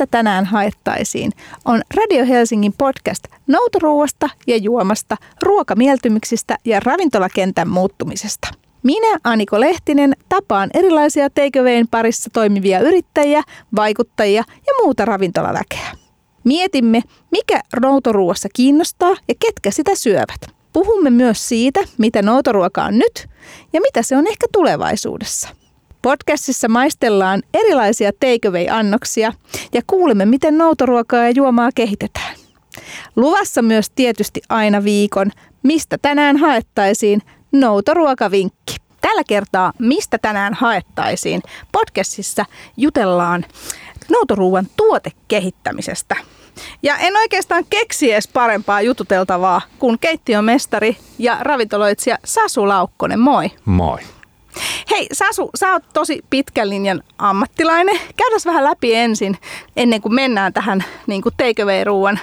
mistä tänään haettaisiin, on Radio Helsingin podcast noutoruuasta ja juomasta, ruokamieltymyksistä ja ravintolakentän muuttumisesta. Minä, Aniko Lehtinen, tapaan erilaisia takeawayn parissa toimivia yrittäjiä, vaikuttajia ja muuta ravintolaväkeä. Mietimme, mikä noutoruuassa kiinnostaa ja ketkä sitä syövät. Puhumme myös siitä, mitä noutoruoka on nyt ja mitä se on ehkä tulevaisuudessa. Podcastissa maistellaan erilaisia takeaway-annoksia ja kuulemme, miten noutoruokaa ja juomaa kehitetään. Luvassa myös tietysti aina viikon, mistä tänään haettaisiin noutoruokavinkki. Tällä kertaa Mistä tänään haettaisiin? Podcastissa jutellaan noutoruuan tuotekehittämisestä. Ja en oikeastaan keksi edes parempaa jututeltavaa kuin keittiömestari ja ravintoloitsija Sasu Laukkonen. Moi. Moi. Hei Sasu, sä oot tosi pitkän linjan ammattilainen. Käydään vähän läpi ensin, ennen kuin mennään tähän niin takeaway-ruuan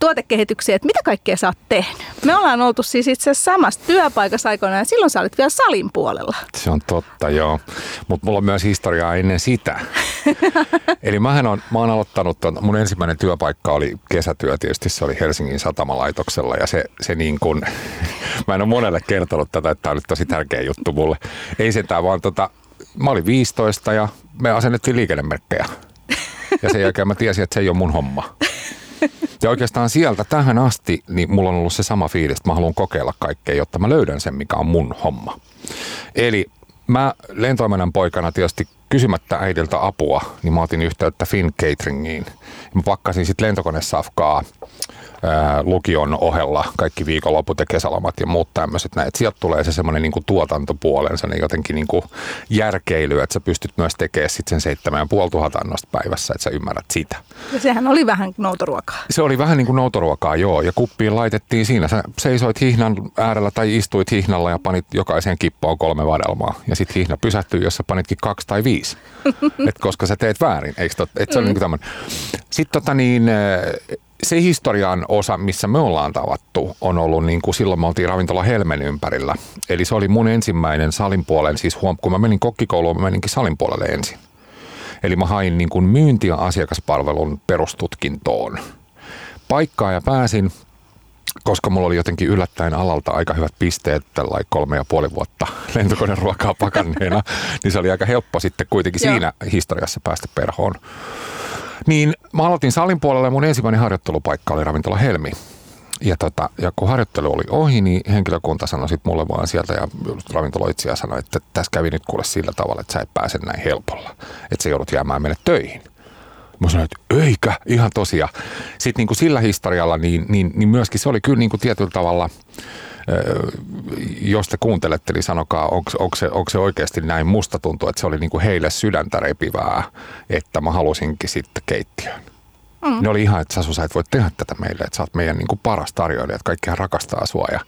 tuotekehityksiä, että mitä kaikkea sä oot tehnyt. Me ollaan oltu siis itse asiassa samassa työpaikassa aikoinaan ja silloin sä olit vielä salin puolella. Se on totta, joo. Mutta mulla on myös historiaa ennen sitä. Eli mähän on, mä oon aloittanut, ton, mun ensimmäinen työpaikka oli kesätyö tietysti, se oli Helsingin satamalaitoksella ja se, se niin kuin, mä en ole monelle kertonut tätä, että tämä on nyt tosi tärkeä juttu mulle. Ei sentään vaan tota, mä olin 15 ja me asennettiin liikennemerkkejä. Ja sen jälkeen mä tiesin, että se ei ole mun homma. Ja oikeastaan sieltä tähän asti, niin mulla on ollut se sama fiilis, että mä haluan kokeilla kaikkea, jotta mä löydän sen, mikä on mun homma. Eli mä lentoimennan poikana tietysti kysymättä äidiltä apua, niin mä otin yhteyttä Finn Cateringiin. Mä pakkasin sitten lentokonesafkaa ää, lukion ohella kaikki viikonloput ja kesälomat ja muut tämmöiset näin. Sieltä tulee se semmoinen niin tuotantopuolensa, niin jotenkin niin kuin järkeily, että sä pystyt myös tekemään sitten sen seitsemän ja puoli tuhatta annosta päivässä, että sä ymmärrät sitä. Ja sehän oli vähän noutoruokaa. Se oli vähän niin kuin noutoruokaa, joo. Ja kuppiin laitettiin siinä. Sä seisoit hihnan äärellä tai istuit hihnalla ja panit jokaiseen kippoon kolme vadelmaa. Ja sitten hihna pysähtyi, jos sä panitkin kaksi tai viisi. Et koska sä teet väärin, eikö tot? Et se mm. oli niin kuin Sitten tota niin, se historian osa, missä me ollaan tavattu, on ollut niin kuin silloin me oltiin ravintola Helmen ympärillä. Eli se oli mun ensimmäinen salin puolen, siis huom, kun mä menin kokkikouluun, mä meninkin salin puolelle ensin. Eli mä hain niin kuin myynti- ja asiakaspalvelun perustutkintoon. Paikkaa ja pääsin, koska mulla oli jotenkin yllättäen alalta aika hyvät pisteet tällä kolme ja puoli vuotta lentokoneruokaa pakanneena, niin se oli aika helppo sitten kuitenkin siinä historiassa päästä perhoon. Niin mä aloitin salin puolella ja mun ensimmäinen harjoittelupaikka oli ravintola Helmi. Ja, tota, ja kun harjoittelu oli ohi, niin henkilökunta sanoi sit mulle vaan sieltä ja ravintoloitsija sanoi, että tässä kävi nyt kuule sillä tavalla, että sä et pääse näin helpolla. Että sä joudut jäämään mennä töihin. Mä sanoin, että eikä, ihan tosia. Sitten niin kuin sillä historialla, niin, niin, niin myöskin se oli kyllä niin kuin tietyllä tavalla – jos te kuuntelette, niin sanokaa, onko, onko, se, onko se oikeasti näin. Musta tuntuu, että se oli niin kuin heille sydäntä repivää, että mä halusinkin sitten keittiön. Mm. Ne oli ihan, että Sasu, sä et voi tehdä tätä meille, että sä oot meidän niin kuin paras tarjoilija, että kaikkihan rakastaa sua. Ja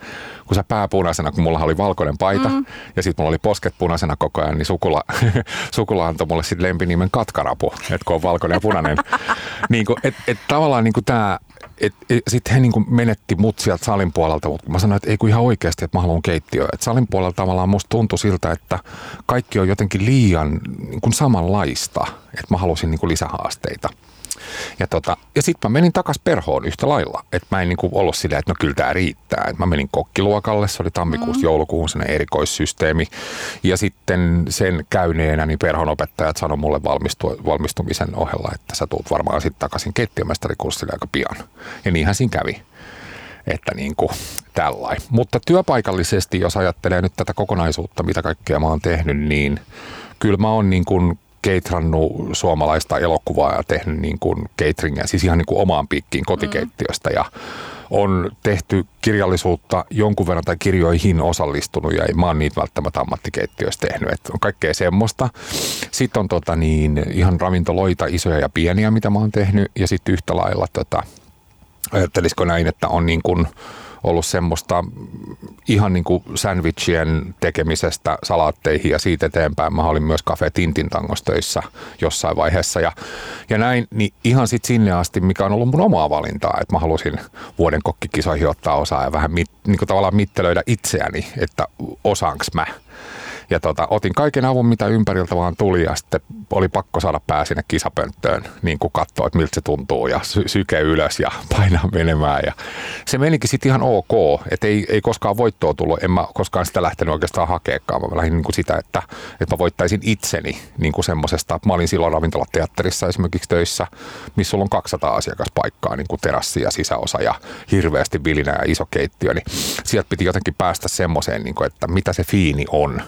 kun sä pääpunaisena, kun mulla oli valkoinen paita mm. ja sitten mulla oli posket punaisena koko ajan, niin sukula, sukula antoi mulle sitten lempinimen katkarapu, että kun on valkoinen ja punainen. niin kuin, et, et tavallaan niin kuin tämä sitten he niin menetti mut sieltä salin puolelta, mutta mä sanoin, että ei kun ihan oikeasti, että mä haluan keittiöä. Et salin puolella tavallaan musta tuntui siltä, että kaikki on jotenkin liian niin kuin samanlaista, että mä halusin niin kuin lisähaasteita. Ja, tota, ja sitten mä menin takas perhoon yhtä lailla. Että mä en niinku ollut silleen, että no kyllä tämä riittää. Et mä menin kokkiluokalle, se oli tammikuusta mm. joulukuuhun sen erikoissysteemi. Ja sitten sen käyneenä niin perhon opettajat sanoi mulle valmistu, valmistumisen ohella, että sä tuut varmaan sitten takaisin keittiömestarikurssille aika pian. Ja niinhän siinä kävi että niin kuin tällainen. Mutta työpaikallisesti, jos ajattelee nyt tätä kokonaisuutta, mitä kaikkea mä oon tehnyt, niin kyllä mä oon niin kuin keitrannut suomalaista elokuvaa ja tehnyt niin kuin cateringia, siis ihan niin kuin omaan piikkiin kotikeittiöstä ja on tehty kirjallisuutta jonkun verran tai kirjoihin osallistunut ja mä oon niitä välttämättä ammattikeittiöistä tehnyt. Että on kaikkea semmoista. Sitten on tota niin, ihan ravintoloita, isoja ja pieniä, mitä mä oon tehnyt. Ja sitten yhtä lailla, tota, ajattelisiko näin, että on niin kuin, ollut semmoista ihan niin kuin sandwichien tekemisestä salaatteihin ja siitä eteenpäin. Mä olin myös Cafe Tintin töissä jossain vaiheessa ja, ja näin, niin ihan sitten sinne asti, mikä on ollut mun omaa valintaa, että mä halusin vuoden kokkikisoihin ottaa osaa ja vähän mit, niin kuin tavallaan mittelöidä itseäni, että osaanko mä. Ja tota, otin kaiken avun, mitä ympäriltä vaan tuli ja sitten oli pakko saada pää sinne kisapönttöön, niin kuin katsoa, että miltä se tuntuu ja sy- syke ylös ja painaa menemään. Ja se menikin sitten ihan ok, että ei, ei koskaan voittoa tullut, en mä koskaan sitä lähtenyt oikeastaan hakeekaan. Mä lähdin niin kuin sitä, että, että mä voittaisin itseni niin kuin semmosesta. Mä olin silloin ravintolateatterissa esimerkiksi töissä, missä sulla on 200 asiakaspaikkaa, niin kuin terassi ja sisäosa ja hirveästi vilinä ja iso keittiö, niin sieltä piti jotenkin päästä semmoiseen, niin kuin, että mitä se fiini on.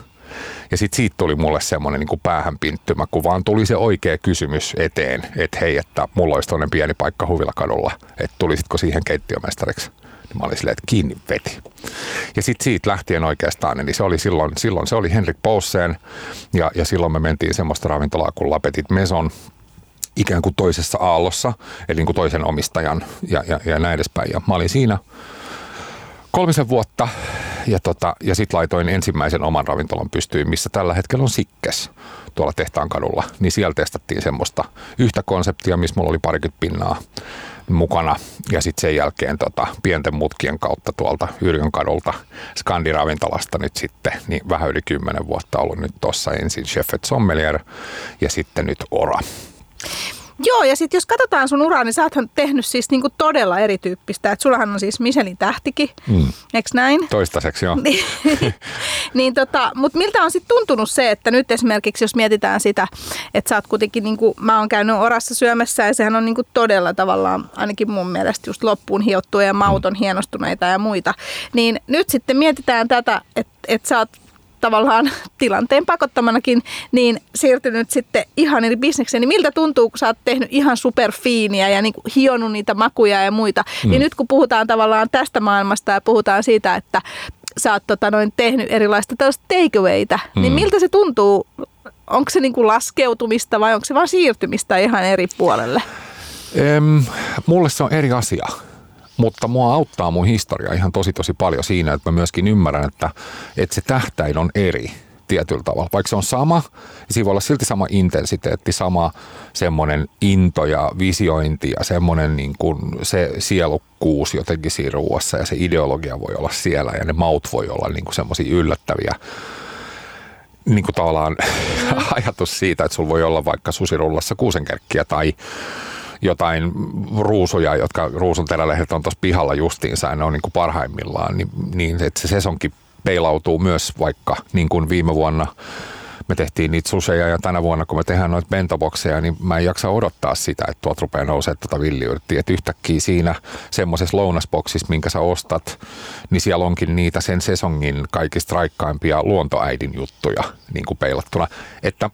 Ja sitten siitä tuli mulle semmoinen niin päähänpinttymä, kun vaan tuli se oikea kysymys eteen, että hei, että mulla olisi tuonne pieni paikka Huvilakadulla, että tulisitko siihen keittiömestariksi. Niin mä olin silleen, että kiinni veti. Ja sitten siitä lähtien oikeastaan, niin se oli silloin, silloin se oli Henrik Pousseen ja, ja silloin me mentiin semmoista ravintolaa kuin Lapetit Meson, ikään kuin toisessa aallossa, eli niin kuin toisen omistajan ja, ja, ja näin edespäin. Ja mä olin siinä kolmisen vuotta ja, tota, ja sitten laitoin ensimmäisen oman ravintolan pystyyn, missä tällä hetkellä on Sikkes tuolla Tehtaan kadulla. Niin siellä testattiin semmoista yhtä konseptia, missä mulla oli parikymmentä pinnaa mukana. Ja sitten sen jälkeen tota, pienten mutkien kautta tuolta Yrjön kadulta Skandiravintolasta nyt sitten, niin vähän yli kymmenen vuotta ollut nyt tuossa ensin Chef Sommelier ja sitten nyt Ora. Joo, ja sitten jos katsotaan sun uraa, niin sä oothan tehnyt siis niinku todella erityyppistä. Että sullahan on siis Michelin tähtikin, mm. eikö näin? Toistaiseksi joo. niin tota, Mutta miltä on sitten tuntunut se, että nyt esimerkiksi jos mietitään sitä, että sä oot kuitenkin, niinku, mä oon käynyt orassa syömässä ja sehän on niinku todella tavallaan, ainakin mun mielestä just loppuun hiottuja ja mauton hienostuneita ja muita. Niin nyt sitten mietitään tätä, että et sä oot tavallaan tilanteen pakottamanakin, niin siirtynyt sitten ihan eri bisnekseen. Niin miltä tuntuu, kun sä oot tehnyt ihan superfiiniä ja niin hionut niitä makuja ja muita. Niin mm. Niin nyt kun puhutaan tavallaan tästä maailmasta ja puhutaan siitä, että sä oot tota, noin, tehnyt erilaista tällaista takeawayta, niin mm. niin miltä se tuntuu? Onko se niin kuin laskeutumista vai onko se vain siirtymistä ihan eri puolelle? Em, mulle se on eri asia. Mutta mua auttaa mun historia ihan tosi tosi paljon siinä, että mä myöskin ymmärrän, että, että se tähtäin on eri tietyllä tavalla. Vaikka se on sama, niin siinä voi olla silti sama intensiteetti, sama semmoinen into ja visiointi ja semmoinen niin kuin se sielukkuus jotenkin siinä ruuassa ja se ideologia voi olla siellä ja ne maut voi olla niin kuin semmoisia yllättäviä niin kuin tavallaan mm. ajatus siitä, että sulla voi olla vaikka susirullassa kuusenkerkkiä tai jotain ruusuja, jotka ruusun terälehdet on tuossa pihalla justiinsa ja ne on niin kuin parhaimmillaan, niin, niin että se sesonkin peilautuu myös vaikka niin kuin viime vuonna me tehtiin niitä suseja ja tänä vuonna kun me tehdään noita bentobokseja, niin mä en jaksa odottaa sitä, että tuot rupeaa nousee tuota villiyrttiä. Että yhtäkkiä siinä semmoisessa lounasboksissa, minkä sä ostat, niin siellä onkin niitä sen sesongin kaikista raikkaimpia luontoäidin juttuja niin kuin peilattuna. Että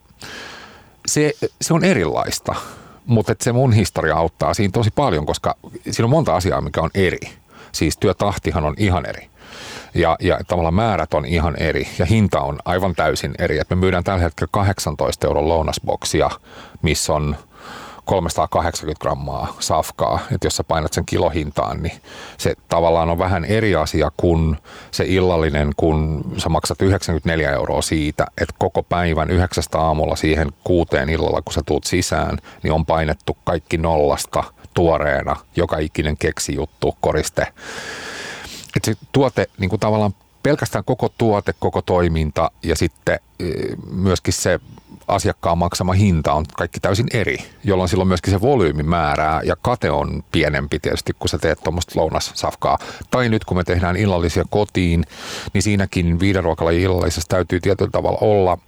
se, se on erilaista mutta se mun historia auttaa siinä tosi paljon, koska siinä on monta asiaa, mikä on eri. Siis työtahtihan on ihan eri. Ja, ja tavallaan määrät on ihan eri ja hinta on aivan täysin eri. Et me myydään tällä hetkellä 18 euron lounasboksia, missä on 380 grammaa safkaa, että jos sä painat sen kilohintaan, niin se tavallaan on vähän eri asia kuin se illallinen, kun sä maksat 94 euroa siitä, että koko päivän yhdeksästä aamulla siihen kuuteen illalla, kun sä tuut sisään, niin on painettu kaikki nollasta tuoreena, joka ikinen keksi juttu, koriste. Että se tuote niin kuin tavallaan pelkästään koko tuote, koko toiminta ja sitten e, myöskin se asiakkaan maksama hinta on kaikki täysin eri, jolloin silloin myöskin se volyymi määrää ja kate on pienempi tietysti, kun sä teet tuommoista lounassafkaa. Tai nyt kun me tehdään illallisia kotiin, niin siinäkin viiden ruokalajin illallisessa täytyy tietyllä tavalla olla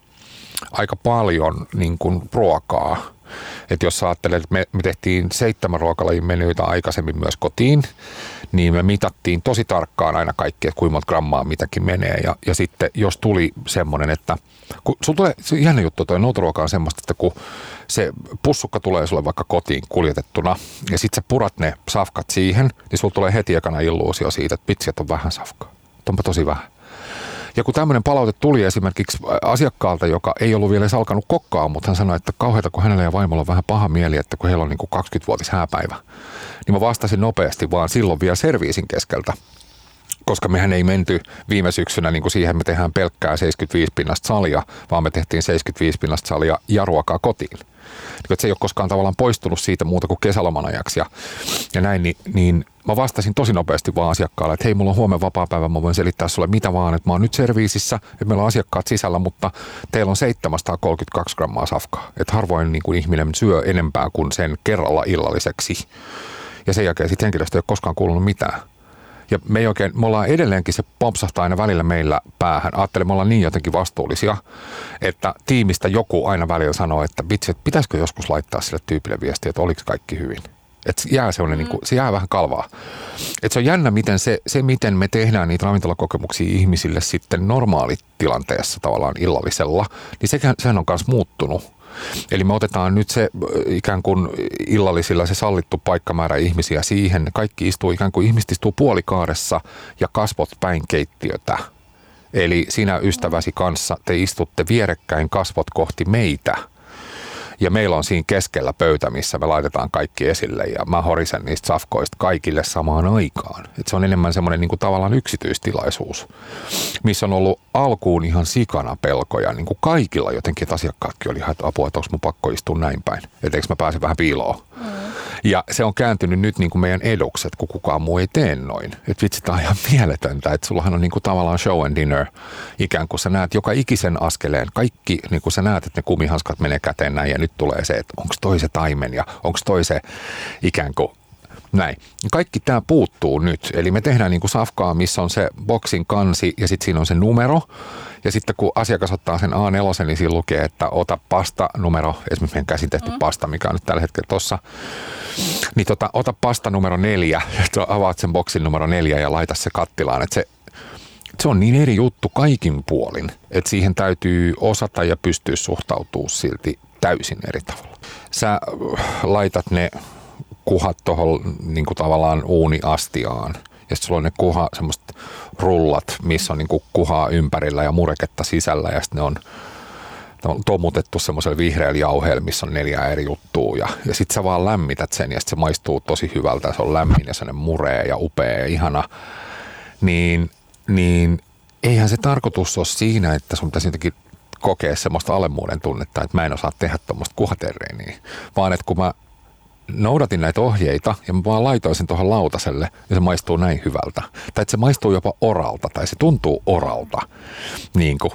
aika paljon niin kuin ruokaa että jos ajattelet, että me, me tehtiin seitsemän ruokalajin menyitä aikaisemmin myös kotiin, niin me mitattiin tosi tarkkaan aina kaikki, että kuinka monta grammaa mitäkin menee. Ja, ja sitten jos tuli semmoinen, että kun sulla tulee, se on ihana juttu, toi noutoruoka on semmoista, että kun se pussukka tulee sulle vaikka kotiin kuljetettuna ja sitten sä purat ne safkat siihen, niin sulla tulee heti ekana illuusio siitä, että vitsi, että on vähän safkaa. Onpa tosi vähän. Ja kun tämmöinen palaute tuli esimerkiksi asiakkaalta, joka ei ollut vielä edes alkanut kokkaa, mutta hän sanoi, että kauheita, kun hänellä ja vaimolla on vähän paha mieli, että kun heillä on niin kuin 20-vuotis hääpäivä, niin mä vastasin nopeasti vaan silloin vielä serviisin keskeltä koska mehän ei menty viime syksynä niin kuin siihen, me tehdään pelkkää 75 pinnasta salia, vaan me tehtiin 75 pinnasta salia ja ruokaa kotiin. Niin, että se ei ole koskaan tavallaan poistunut siitä muuta kuin kesäloman ajaksi ja, ja näin, niin, niin mä vastasin tosi nopeasti vaan asiakkaalle, että hei, mulla on huomenna vapaa päivä, mä voin selittää sulle mitä vaan, että mä oon nyt serviisissä, että meillä on asiakkaat sisällä, mutta teillä on 732 grammaa safkaa. Että harvoin niin kuin ihminen syö enempää kuin sen kerralla illalliseksi. Ja sen jälkeen sitten henkilöstö ei ole koskaan kuulunut mitään. Ja me ei oikein, me ollaan edelleenkin, se pompsahtaa aina välillä meillä päähän. Ajattelin, me ollaan niin jotenkin vastuullisia, että tiimistä joku aina välillä sanoo, että vitsi, että pitäisikö joskus laittaa sille tyypille viestiä, että oliko kaikki hyvin. Että jää mm. niin kuin, se jää vähän kalvaa. Et se on jännä, miten se, se, miten me tehdään niitä ravintolakokemuksia ihmisille sitten normaalitilanteessa tavallaan illallisella, niin sehän, sehän on myös muuttunut. Eli me otetaan nyt se ikään kuin illallisilla se sallittu paikkamäärä ihmisiä siihen. Kaikki istuu ikään kuin ihmiset istuu puolikaaressa ja kasvot päin keittiötä. Eli sinä ystäväsi kanssa te istutte vierekkäin kasvot kohti meitä – ja meillä on siinä keskellä pöytä, missä me laitetaan kaikki esille ja mä horisen niistä safkoista kaikille samaan aikaan. Et se on enemmän semmoinen niin tavallaan yksityistilaisuus, missä on ollut alkuun ihan sikana pelkoja. Niin kuin kaikilla jotenkin, että asiakkaatkin oli, että apua, että onko mun pakko istua näin päin. Että mä pääse vähän piiloon. Mm. Ja se on kääntynyt nyt niin kuin meidän edukset, kun kukaan muu ei tee noin. Että vitsi, tämä on ihan mieletöntä, että sullahan on niin kuin tavallaan show and dinner. Ikään kuin sä näet joka ikisen askeleen, kaikki, niin kuin sä näet, että ne kumihanskat menee käteen näin ja nyt tulee se, että onko toi se taimen ja onko toi se ikään kuin näin. Kaikki tämä puuttuu nyt. Eli me tehdään niin kuin safkaa, missä on se boksin kansi ja sitten siinä on se numero. Ja sitten kun asiakas ottaa sen A4, niin siinä lukee, että ota pasta numero, esimerkiksi meidän käsin tehty mm. pasta, mikä on nyt tällä hetkellä tuossa. Niin tota, ota pasta numero neljä, avaat sen boksin numero neljä ja laita se kattilaan. Että se, se on niin eri juttu kaikin puolin, että siihen täytyy osata ja pystyä suhtautumaan silti täysin eri tavalla. Sä laitat ne kuhat tuohon niin tavallaan uuniastiaan. Ja sitten sulla on ne kuha, semmoiset rullat, missä on niin kuin kuhaa ympärillä ja mureketta sisällä. Ja sitten ne on, tomutettu semmoisella vihreällä jauheella, missä on neljä eri juttua. Ja, ja sitten sä vaan lämmität sen ja sitten se maistuu tosi hyvältä, se on lämmin ja se muree ja upea ja ihana, niin, niin eihän se tarkoitus ole siinä, että sun pitäisi jotenkin kokea semmoista alemmuuden tunnetta, että mä en osaa tehdä tuommoista kuhaterreeniä, vaan että kun mä noudatin näitä ohjeita ja mä vaan laitoin sen tuohon lautaselle ja se maistuu näin hyvältä. Tai että se maistuu jopa oralta tai se tuntuu oralta. Niin, kuin.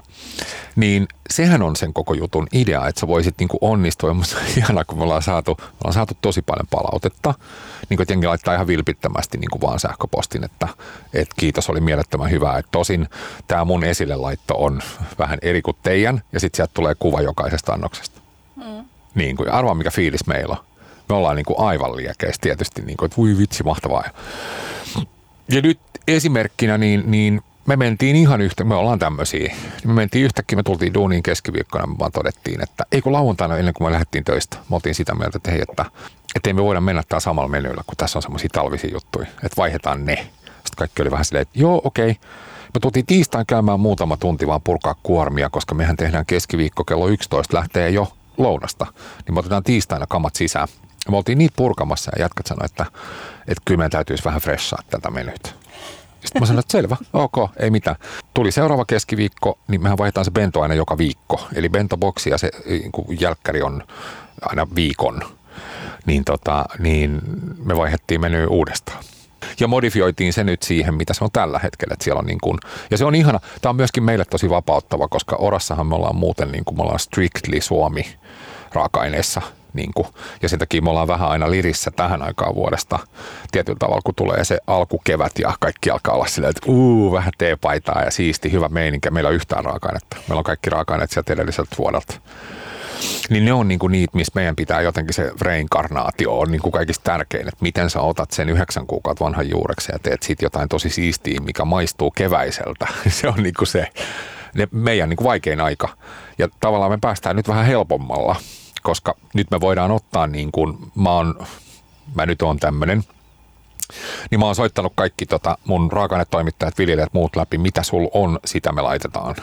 niin sehän on sen koko jutun idea, että sä voisit niin kuin onnistua. Ja musta ihanaa, kun me ollaan saatu, me ollaan saatu tosi paljon palautetta. Niin kuin jengi laittaa ihan vilpittömästi niin kuin vaan sähköpostin, että, että kiitos, oli mielettömän hyvää. Että tosin tämä mun esille laitto on vähän eri kuin teidän ja sitten sieltä tulee kuva jokaisesta annoksesta. Mm. Niin kuin, arvaa mikä fiilis meillä on me ollaan niin kuin aivan liekeissä tietysti, niin kuin, että voi vitsi, mahtavaa. Ja nyt esimerkkinä, niin, niin me mentiin ihan yhtä, me ollaan tämmöisiä. Me mentiin yhtäkkiä, me tultiin duuniin keskiviikkona, me vaan todettiin, että ei kun lauantaina ennen kuin me lähdettiin töistä, me oltiin sitä mieltä, että hei, että, että ei me voida mennä täällä samalla menyllä, kun tässä on semmoisia talvisia juttuja, että vaihdetaan ne. Sitten kaikki oli vähän silleen, että joo, okei. Okay. Me tultiin tiistain käymään muutama tunti vaan purkaa kuormia, koska mehän tehdään keskiviikko kello 11 lähtee jo lounasta. Niin me otetaan tiistaina kamat sisään. Me oltiin niitä purkamassa ja jatkat sanoi, että, että kyllä meidän täytyisi vähän freshaa tätä menytä. Sitten mä sanoin, että selvä, ok, ei mitään. Tuli seuraava keskiviikko, niin mehän vaihdetaan se bento aina joka viikko. Eli bentoboksi ja se niin jälkkäri on aina viikon. Niin, tota, niin me vaihdettiin meny uudestaan. Ja modifioitiin se nyt siihen, mitä se on tällä hetkellä. Että siellä on niin kuin, ja se on ihana. Tämä on myöskin meille tosi vapauttava, koska Orassahan me ollaan muuten niin kuin me ollaan strictly Suomi raaka-aineissa – niin kuin, ja sen takia me ollaan vähän aina lirissä tähän aikaan vuodesta tietyllä tavalla, kun tulee se alkukevät ja kaikki alkaa olla silleen, että uu, vähän teepaitaa ja siisti, hyvä meininki. Meillä on yhtään raaka-ainetta. Meillä on kaikki raaka-aineet sieltä edelliseltä vuodelta. Niin ne on niinku niitä, missä meidän pitää jotenkin se reinkarnaatio on niinku kaikista tärkein, että miten sä otat sen yhdeksän kuukautta vanhan juureksi ja teet siitä jotain tosi siistiä, mikä maistuu keväiseltä. se on niinku se ne meidän niinku vaikein aika. Ja tavallaan me päästään nyt vähän helpommalla koska nyt me voidaan ottaa niin kuin, mä, oon, mä nyt oon tämmönen, niin mä oon soittanut kaikki tota mun raaka-ainetoimittajat, viljelijät, muut läpi, mitä sul on, sitä me laitetaan.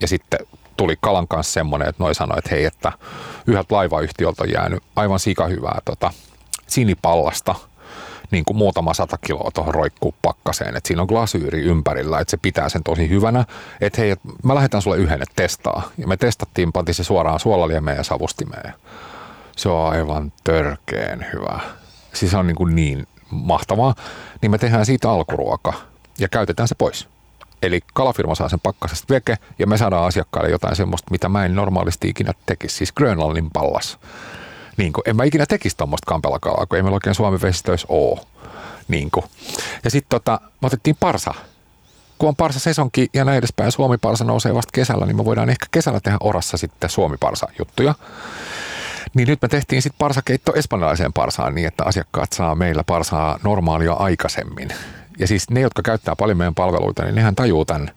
Ja sitten tuli Kalan kanssa semmoinen, että noi sanoi, että hei, että yhdeltä laivayhtiöltä on jäänyt aivan sika hyvää tota, sinipallasta, niin kuin muutama sata kiloa tuohon roikkuu pakkaseen. Että siinä on glasyyri ympärillä, että se pitää sen tosi hyvänä. Että hei, mä lähetän sulle yhden, että testaa. Ja me testattiin, pantiin se suoraan suolaliemeen ja savustimeen. Se on aivan törkeen hyvä. Siis on niin, kuin niin mahtavaa. Niin me tehdään siitä alkuruoka ja käytetään se pois. Eli kalafirma saa sen pakkasesta veke ja me saadaan asiakkaille jotain semmoista, mitä mä en normaalisti ikinä tekisi. Siis Grönlannin pallas. Niin kuin, en mä ikinä tekisi tuommoista kampelakalaa, kun ei meillä oikein Suomen vesistöissä ole. Niin kuin. Ja sitten tota, me otettiin parsa. Kun on parsa sesonki ja näin edespäin, Suomi parsa nousee vasta kesällä, niin me voidaan ehkä kesällä tehdä orassa sitten Suomi parsa juttuja. Niin nyt me tehtiin sitten parsakeitto espanjalaiseen parsaan niin, että asiakkaat saa meillä parsaa normaalia aikaisemmin. Ja siis ne, jotka käyttää paljon meidän palveluita, niin nehän tajuu tämän,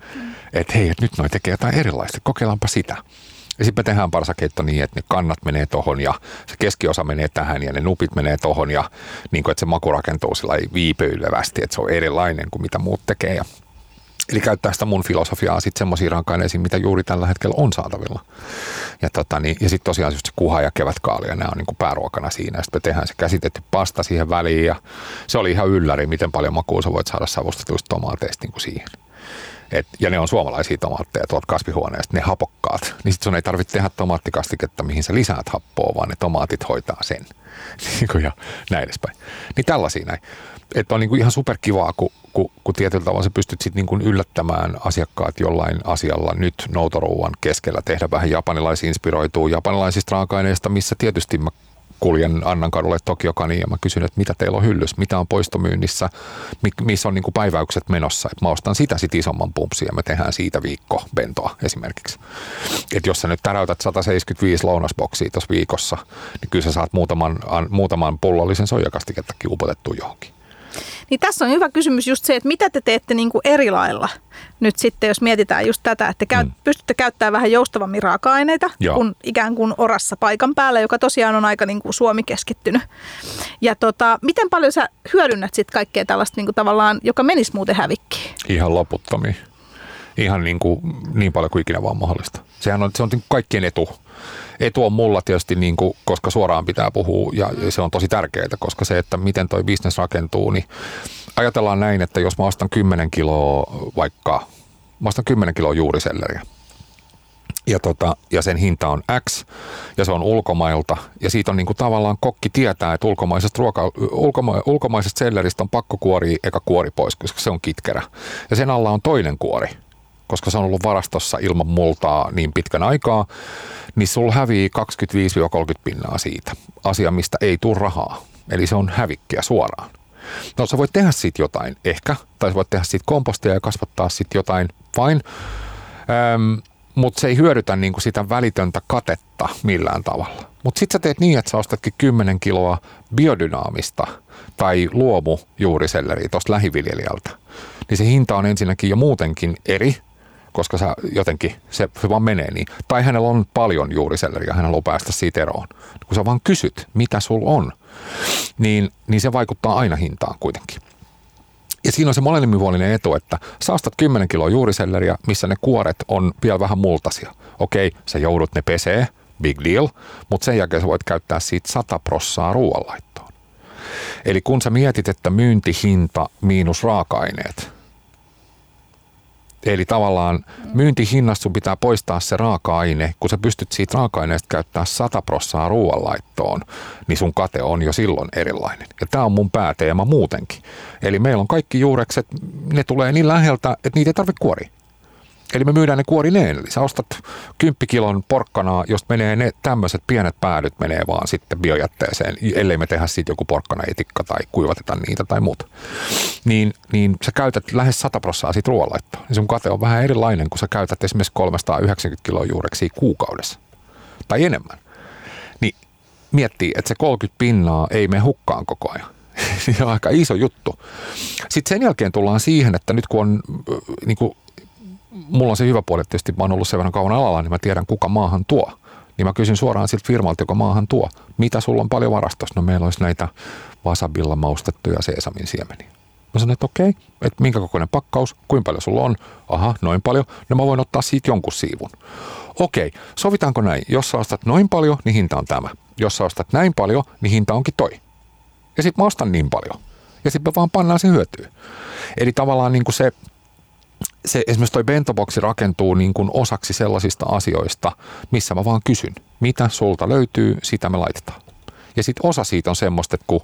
että hei, että nyt noi tekee jotain erilaista, kokeillaanpa sitä. Ja sitten me tehdään parsakeitto niin, että ne kannat menee tohon ja se keskiosa menee tähän ja ne nupit menee tohon ja niin kuin, että se maku rakentuu sillä viipyilevästi, että se on erilainen kuin mitä muut tekee. Ja Eli käyttää sitä mun filosofiaa sitten semmoisiin raaka-aineisiin, mitä juuri tällä hetkellä on saatavilla. Ja, tota, niin, ja sitten tosiaan just se kuha ja kevätkaali, ja nämä on niin kuin pääruokana siinä. Sitten me tehdään se käsitetty pasta siihen väliin, ja se oli ihan ylläri, miten paljon makua sä voit saada savustetuista tomaateista niin kuin siihen. Et, ja ne on suomalaisia tomaatteja tuolta kasvihuoneesta, ne hapokkaat. Niin sitten sun ei tarvitse tehdä tomaattikastiketta, mihin sä lisäät happoa, vaan ne tomaatit hoitaa sen. Niin ja näin edespäin. Niin tällaisia näin. Että on niin kuin ihan superkivaa, kun, kun, kun tietyllä tavalla sä pystyt sitten niin yllättämään asiakkaat jollain asialla nyt noutoruuan keskellä, tehdä vähän japanilaisinspiroituu japanilaisista raaka-aineista, missä tietysti mä kuljen Annan kadulle Tokiokani ja mä kysyn, että mitä teillä on hyllys, mitä on poistomyynnissä, missä on niin kuin päiväykset menossa. Että mä ostan sitä sitten isomman pumpsia ja me tehdään siitä viikko bentoa esimerkiksi. Että jos sä nyt täräytät 175 lounasboksia tuossa viikossa, niin kyllä sä saat muutaman, muutaman pullollisen soijakastikettakin upotettua johonkin. Niin tässä on hyvä kysymys just se, että mitä te teette niin kuin eri lailla nyt sitten, jos mietitään just tätä, että käy, mm. pystytte käyttämään vähän joustavammin raaka-aineita kuin ikään kuin orassa paikan päällä, joka tosiaan on aika niin kuin Suomi keskittynyt. Ja tota, miten paljon sä hyödynnät sitten kaikkea tällaista niin kuin tavallaan, joka menisi muuten hävikkiin? Ihan loputtomiin. Ihan niin, kuin, niin paljon kuin ikinä vaan mahdollista. Sehän on, se on kaikkien etu etu on mulla tietysti, niin kuin, koska suoraan pitää puhua ja se on tosi tärkeää, koska se, että miten toi bisnes rakentuu, niin ajatellaan näin, että jos mä ostan 10 kiloa vaikka, mä ostan 10 kiloa juuriselleriä, ja, tota, ja sen hinta on X ja se on ulkomailta ja siitä on niin kuin tavallaan kokki tietää, että ulkomaisesta, ruoka, ulkoma, ulkomaisesta selleristä on pakko kuori eka kuori pois, koska se on kitkerä. Ja sen alla on toinen kuori, koska se on ollut varastossa ilman multaa niin pitkän aikaa, niin sulla hävii 25-30 pinnaa siitä. Asia, mistä ei tule rahaa. Eli se on hävikkiä suoraan. No sä voit tehdä siitä jotain, ehkä, tai sä voit tehdä siitä kompostia ja kasvattaa siitä jotain, fine. Öm, mutta se ei hyödytä niinku sitä välitöntä katetta millään tavalla. Mutta sitten sä teet niin, että sä ostatkin 10 kiloa biodynaamista tai luomu juuriselleri tuosta lähiviljelijältä. Niin se hinta on ensinnäkin jo muutenkin eri, koska sä jotenkin, se, se vaan menee niin. Tai hänellä on paljon juuriselleriä, hän haluaa päästä siitä eroon. Kun sä vaan kysyt, mitä sul on, niin, niin se vaikuttaa aina hintaan kuitenkin. Ja siinä on se molemminpuolinen etu, että sä ostat 10 kiloa juuriselleriä, missä ne kuoret on vielä vähän multasia. Okei, sä joudut ne pesee, big deal, mutta sen jälkeen sä voit käyttää siitä 100 prossaa ruoanlaittoon. Eli kun sä mietit, että myyntihinta miinus raaka-aineet, Eli tavallaan myyntihinnasta sun pitää poistaa se raaka-aine. Kun sä pystyt siitä raaka-aineesta käyttää 100 prossaa ruoanlaittoon, niin sun kate on jo silloin erilainen. Ja tämä on mun pääteema muutenkin. Eli meillä on kaikki juurekset, ne tulee niin läheltä, että niitä ei tarvitse kuoria. Eli me myydään ne kuorineen. Eli sä ostat 10 kilon porkkanaa, josta menee ne tämmöiset pienet päädyt menee vaan sitten biojätteeseen, ellei me tehdä siitä joku porkkanaetikka tai kuivateta niitä tai muuta. Niin, niin sä käytät lähes 100 prosenttia siitä ruoanlaittoa. Ja sun kate on vähän erilainen, kun sä käytät esimerkiksi 390 kiloa juureksi kuukaudessa. Tai enemmän. Niin miettii, että se 30 pinnaa ei me hukkaan koko ajan. se on aika iso juttu. Sitten sen jälkeen tullaan siihen, että nyt kun on niin kuin mulla on se hyvä puoli, että tietysti mä oon ollut sen verran kauan alalla, niin mä tiedän kuka maahan tuo. Niin mä kysyn suoraan siltä firmalta, joka maahan tuo, mitä sulla on paljon varastossa? No meillä olisi näitä vasabilla maustettuja seesamin siemeniä. Mä sanoin, että okei, että minkä kokoinen pakkaus, kuinka paljon sulla on? Aha, noin paljon. No mä voin ottaa siitä jonkun siivun. Okei, sovitaanko näin? Jos sä ostat noin paljon, niin hinta on tämä. Jos sä ostat näin paljon, niin hinta onkin toi. Ja sitten mä ostan niin paljon. ja sitten me vaan pannaan se hyötyä. Eli tavallaan niin kuin se, se, esimerkiksi toi bentoboksi rakentuu niin kuin osaksi sellaisista asioista, missä mä vaan kysyn, mitä sulta löytyy, sitä me laitetaan. Ja sitten osa siitä on semmoista, että kun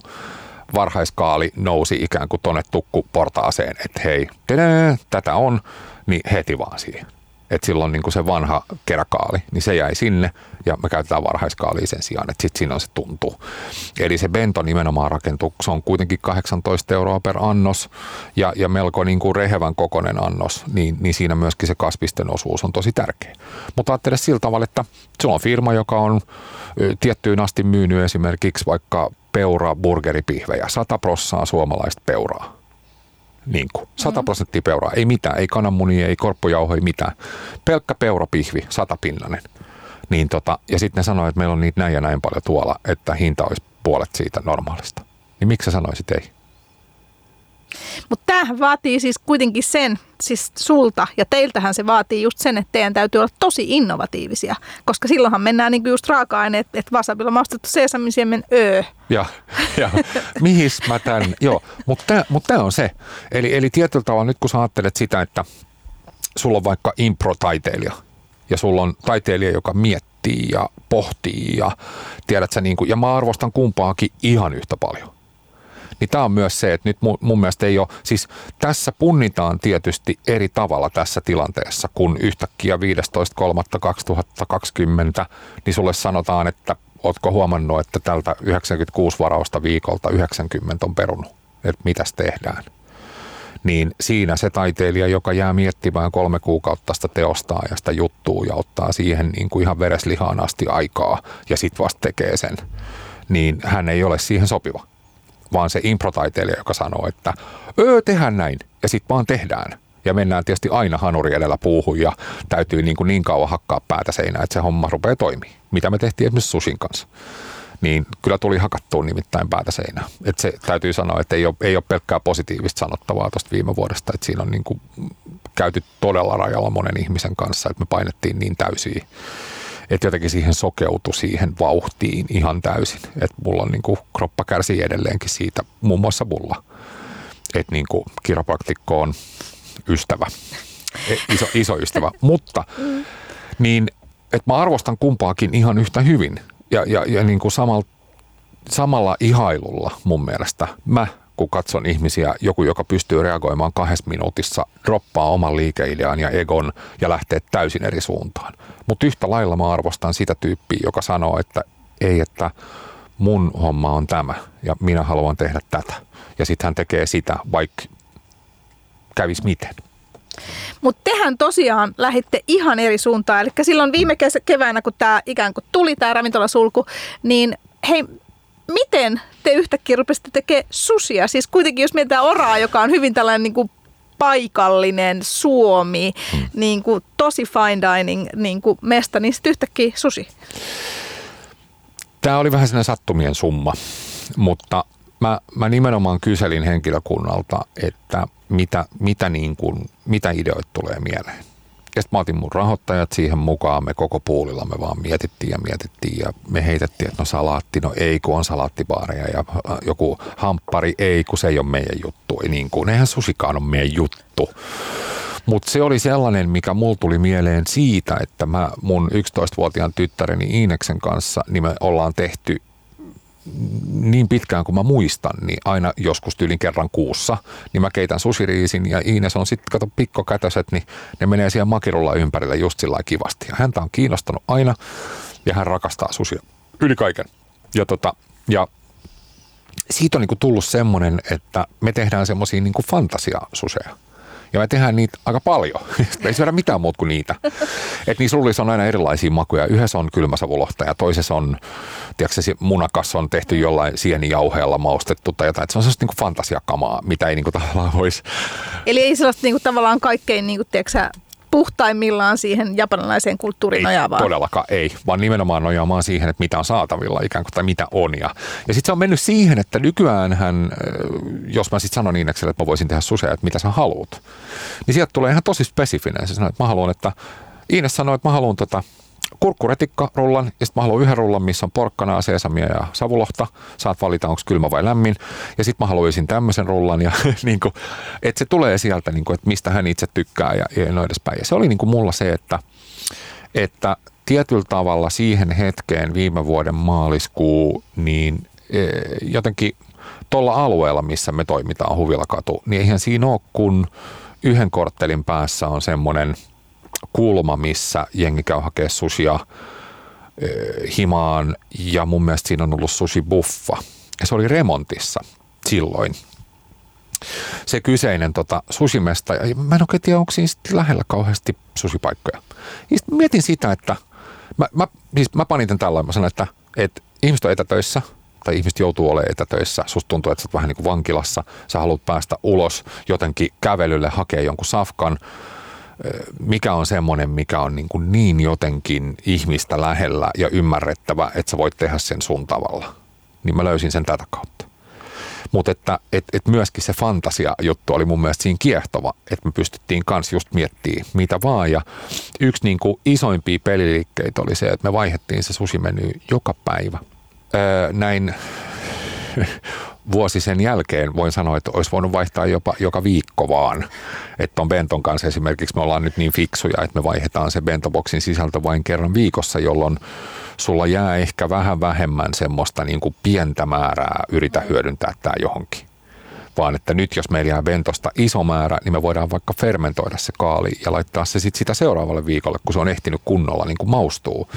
varhaiskaali nousi ikään kuin tuonne tukkuportaaseen, että hei, tätä on, niin heti vaan siihen. Että silloin niin kuin se vanha keräkaali, niin se jäi sinne ja me käytetään varhaiskaalia sen sijaan, että sitten siinä on se tuntuu. Eli se bento nimenomaan rakentuu, se on kuitenkin 18 euroa per annos ja, ja melko niin kuin rehevän kokoinen annos, niin, niin siinä myöskin se kasvisten osuus on tosi tärkeä. Mutta ajattele sillä tavalla, että sulla on firma, joka on tiettyyn asti myynyt esimerkiksi vaikka peura burgeripihvejä, 100 prossaa suomalaista peuraa. Niin kuin, 100 mm. prosenttia peuraa, ei mitään, ei kananmunia, ei korppujauhoja, mitään. Pelkkä peurapihvi, satapinnanen. Niin tota, ja sitten ne sanoi, että meillä on niitä näin ja näin paljon tuolla, että hinta olisi puolet siitä normaalista. Niin miksi sä sanoisit ei? Mutta tämähän vaatii siis kuitenkin sen, siis sulta ja teiltähän se vaatii just sen, että teidän täytyy olla tosi innovatiivisia, koska silloinhan mennään niinku just raaka-aineet, että vasabilla maustettu seesamisiemen öö. Ja, ja mihin mä tämän, joo, mutta tämä mut on se. Eli, eli tietyllä tavalla nyt kun sä ajattelet sitä, että sulla on vaikka impro-taiteilija ja sulla on taiteilija, joka miettii ja pohtii ja tiedät sä niin kuin, ja mä arvostan kumpaakin ihan yhtä paljon niin tämä on myös se, että nyt mun, mielestä ei ole, siis tässä punnitaan tietysti eri tavalla tässä tilanteessa, kun yhtäkkiä 15.3.2020, niin sulle sanotaan, että ootko huomannut, että tältä 96 varausta viikolta 90 on perunut, että mitäs tehdään. Niin siinä se taiteilija, joka jää miettimään kolme kuukautta sitä teostaa ja sitä juttua ja ottaa siihen niin kuin ihan vereslihaan asti aikaa ja sitten vasta tekee sen, niin hän ei ole siihen sopiva vaan se improtaiteilija, joka sanoo, että öö, tehdään näin, ja sitten vaan tehdään. Ja mennään tietysti aina hanuri edellä puuhun ja täytyy niin, kuin niin kauan hakkaa päätä seinään, että se homma rupeaa toimii. Mitä me tehtiin esimerkiksi Susin kanssa. Niin kyllä tuli hakattua nimittäin päätä seinään. Että se täytyy sanoa, että ei ole, ei ole pelkkää positiivista sanottavaa tuosta viime vuodesta. Että siinä on niin kuin käyty todella rajalla monen ihmisen kanssa, että me painettiin niin täysiä että jotenkin siihen sokeutu siihen vauhtiin ihan täysin. Että mulla on niin kuin, kroppa kärsii edelleenkin siitä, muun muassa mulla. Että niin kuin, kiropraktikko on ystävä, e, iso, iso ystävä. Mutta niin, että mä arvostan kumpaakin ihan yhtä hyvin. Ja, ja, ja niin kuin samalla, samalla ihailulla mun mielestä mä kun katson ihmisiä, joku, joka pystyy reagoimaan kahdessa minuutissa, droppaa oman liikeidean ja egon ja lähtee täysin eri suuntaan. Mutta yhtä lailla mä arvostan sitä tyyppiä, joka sanoo, että ei, että mun homma on tämä ja minä haluan tehdä tätä. Ja sitten hän tekee sitä, vaikka kävis miten. Mutta tehän tosiaan lähditte ihan eri suuntaan. Eli silloin viime keväänä, kun tämä ikään kuin tuli tämä ravintolasulku, niin hei, miten te yhtäkkiä rupesitte tekemään susia? Siis kuitenkin jos mietitään oraa, joka on hyvin tällainen niin kuin paikallinen Suomi, hmm. niin kuin tosi fine dining niin kuin mesta, niin sitten yhtäkkiä susi. Tämä oli vähän sellainen sattumien summa, mutta mä, mä nimenomaan kyselin henkilökunnalta, että mitä, mitä, niin kuin, mitä ideoita tulee mieleen. Ja sitten mä otin mun rahoittajat siihen mukaan, me koko puulilla me vaan mietittiin ja mietittiin ja me heitettiin, että no salaatti, no ei kun on salaattibaareja ja äh, joku hamppari, ei kun se ei ole meidän juttu. Ei niin kuin, eihän susikaan ole meidän juttu. Mutta se oli sellainen, mikä mulla tuli mieleen siitä, että mä mun 11-vuotiaan tyttäreni Iineksen kanssa, niin me ollaan tehty niin pitkään kuin mä muistan, niin aina joskus tyylin kerran kuussa, niin mä keitän susiriisin ja Iines on sitten, kato pikkokätöset, niin ne menee siellä makirulla ympärillä just sillä kivasti. Ja häntä on kiinnostanut aina ja hän rakastaa susia yli kaiken. Ja, tota, ja siitä on niinku tullut semmoinen, että me tehdään semmoisia niinku fantasiasuseja. Ja me tehdään niitä aika paljon. ei syödä mitään muuta kuin niitä. Et niissä rullissa on aina erilaisia makuja. Yhdessä on kylmäsavulohta ja toisessa on, tiedätkö, munakas on tehty jollain sienijauheella maustettu tai jotain. Et se on sellaista niinku fantasiakamaa, mitä ei niinku tavallaan voisi. Eli ei sellaista niinku tavallaan kaikkein, niinku, tiedätkö, puhtaimmillaan siihen japanilaiseen kulttuuriin ei, nojaavaan. todellakaan ei, vaan nimenomaan nojaamaan siihen, että mitä on saatavilla ikään kuin tai mitä on. Ja, ja sitten se on mennyt siihen, että nykyään hän, jos mä sitten sanon niin, että mä voisin tehdä susea, että mitä sä haluat, niin sieltä tulee ihan tosi spesifinen. Se sanoo, että mä haluan, että Iines sanoi, että mä haluan tota kurkkuretikkarullan ja sitten mä haluan yhden rullan, missä on porkkanaa, sesamia ja savulohta. Saat valita, onko kylmä vai lämmin. Ja sitten mä haluaisin tämmöisen rullan, ja niin kuin, että se tulee sieltä, niin kuin, että mistä hän itse tykkää ja, ja noin edespäin. Ja se oli niin kuin mulla se, että, että tietyllä tavalla siihen hetkeen viime vuoden maaliskuu, niin e, jotenkin tuolla alueella, missä me toimitaan Huvilakatu, niin eihän siinä ole, kun yhden korttelin päässä on semmoinen kulma, missä jengi käy hakea susia e, himaan ja mun mielestä siinä on ollut sushi buffa. Ja se oli remontissa silloin. Se kyseinen tota, susimesta, ja mä en oikein tiedä, onko siinä lähellä kauheasti susipaikkoja. Ja mietin sitä, että mä, mä, siis mä panin tämän tällainen, mä sanoin, että, että ihmiset on etätöissä, tai ihmiset joutuu olemaan etätöissä, susta tuntuu, että sä oot vähän niin kuin vankilassa, sä haluat päästä ulos jotenkin kävelylle, hakea jonkun safkan, mikä on semmoinen, mikä on niin, kuin niin jotenkin ihmistä lähellä ja ymmärrettävä, että sä voit tehdä sen sun tavalla. Niin mä löysin sen tätä kautta. Mutta että et, et myöskin se fantasia-juttu oli mun mielestä siinä kiehtova, että me pystyttiin kans just miettimään mitä vaan. Ja yksi niin kuin isoimpia peliliikkeitä oli se, että me vaihettiin se susimeny joka päivä. Öö, näin vuosi sen jälkeen voin sanoa, että olisi voinut vaihtaa jopa joka viikko vaan. Että on Benton kanssa esimerkiksi me ollaan nyt niin fiksuja, että me vaihdetaan se Bentoboksin sisältö vain kerran viikossa, jolloin sulla jää ehkä vähän vähemmän semmoista niin kuin pientä määrää yritä hyödyntää tämä johonkin. Vaan että nyt jos meillä jää bentosta iso määrä, niin me voidaan vaikka fermentoida se kaali ja laittaa se sitten sitä seuraavalle viikolle, kun se on ehtinyt kunnolla niin kuin maustuu.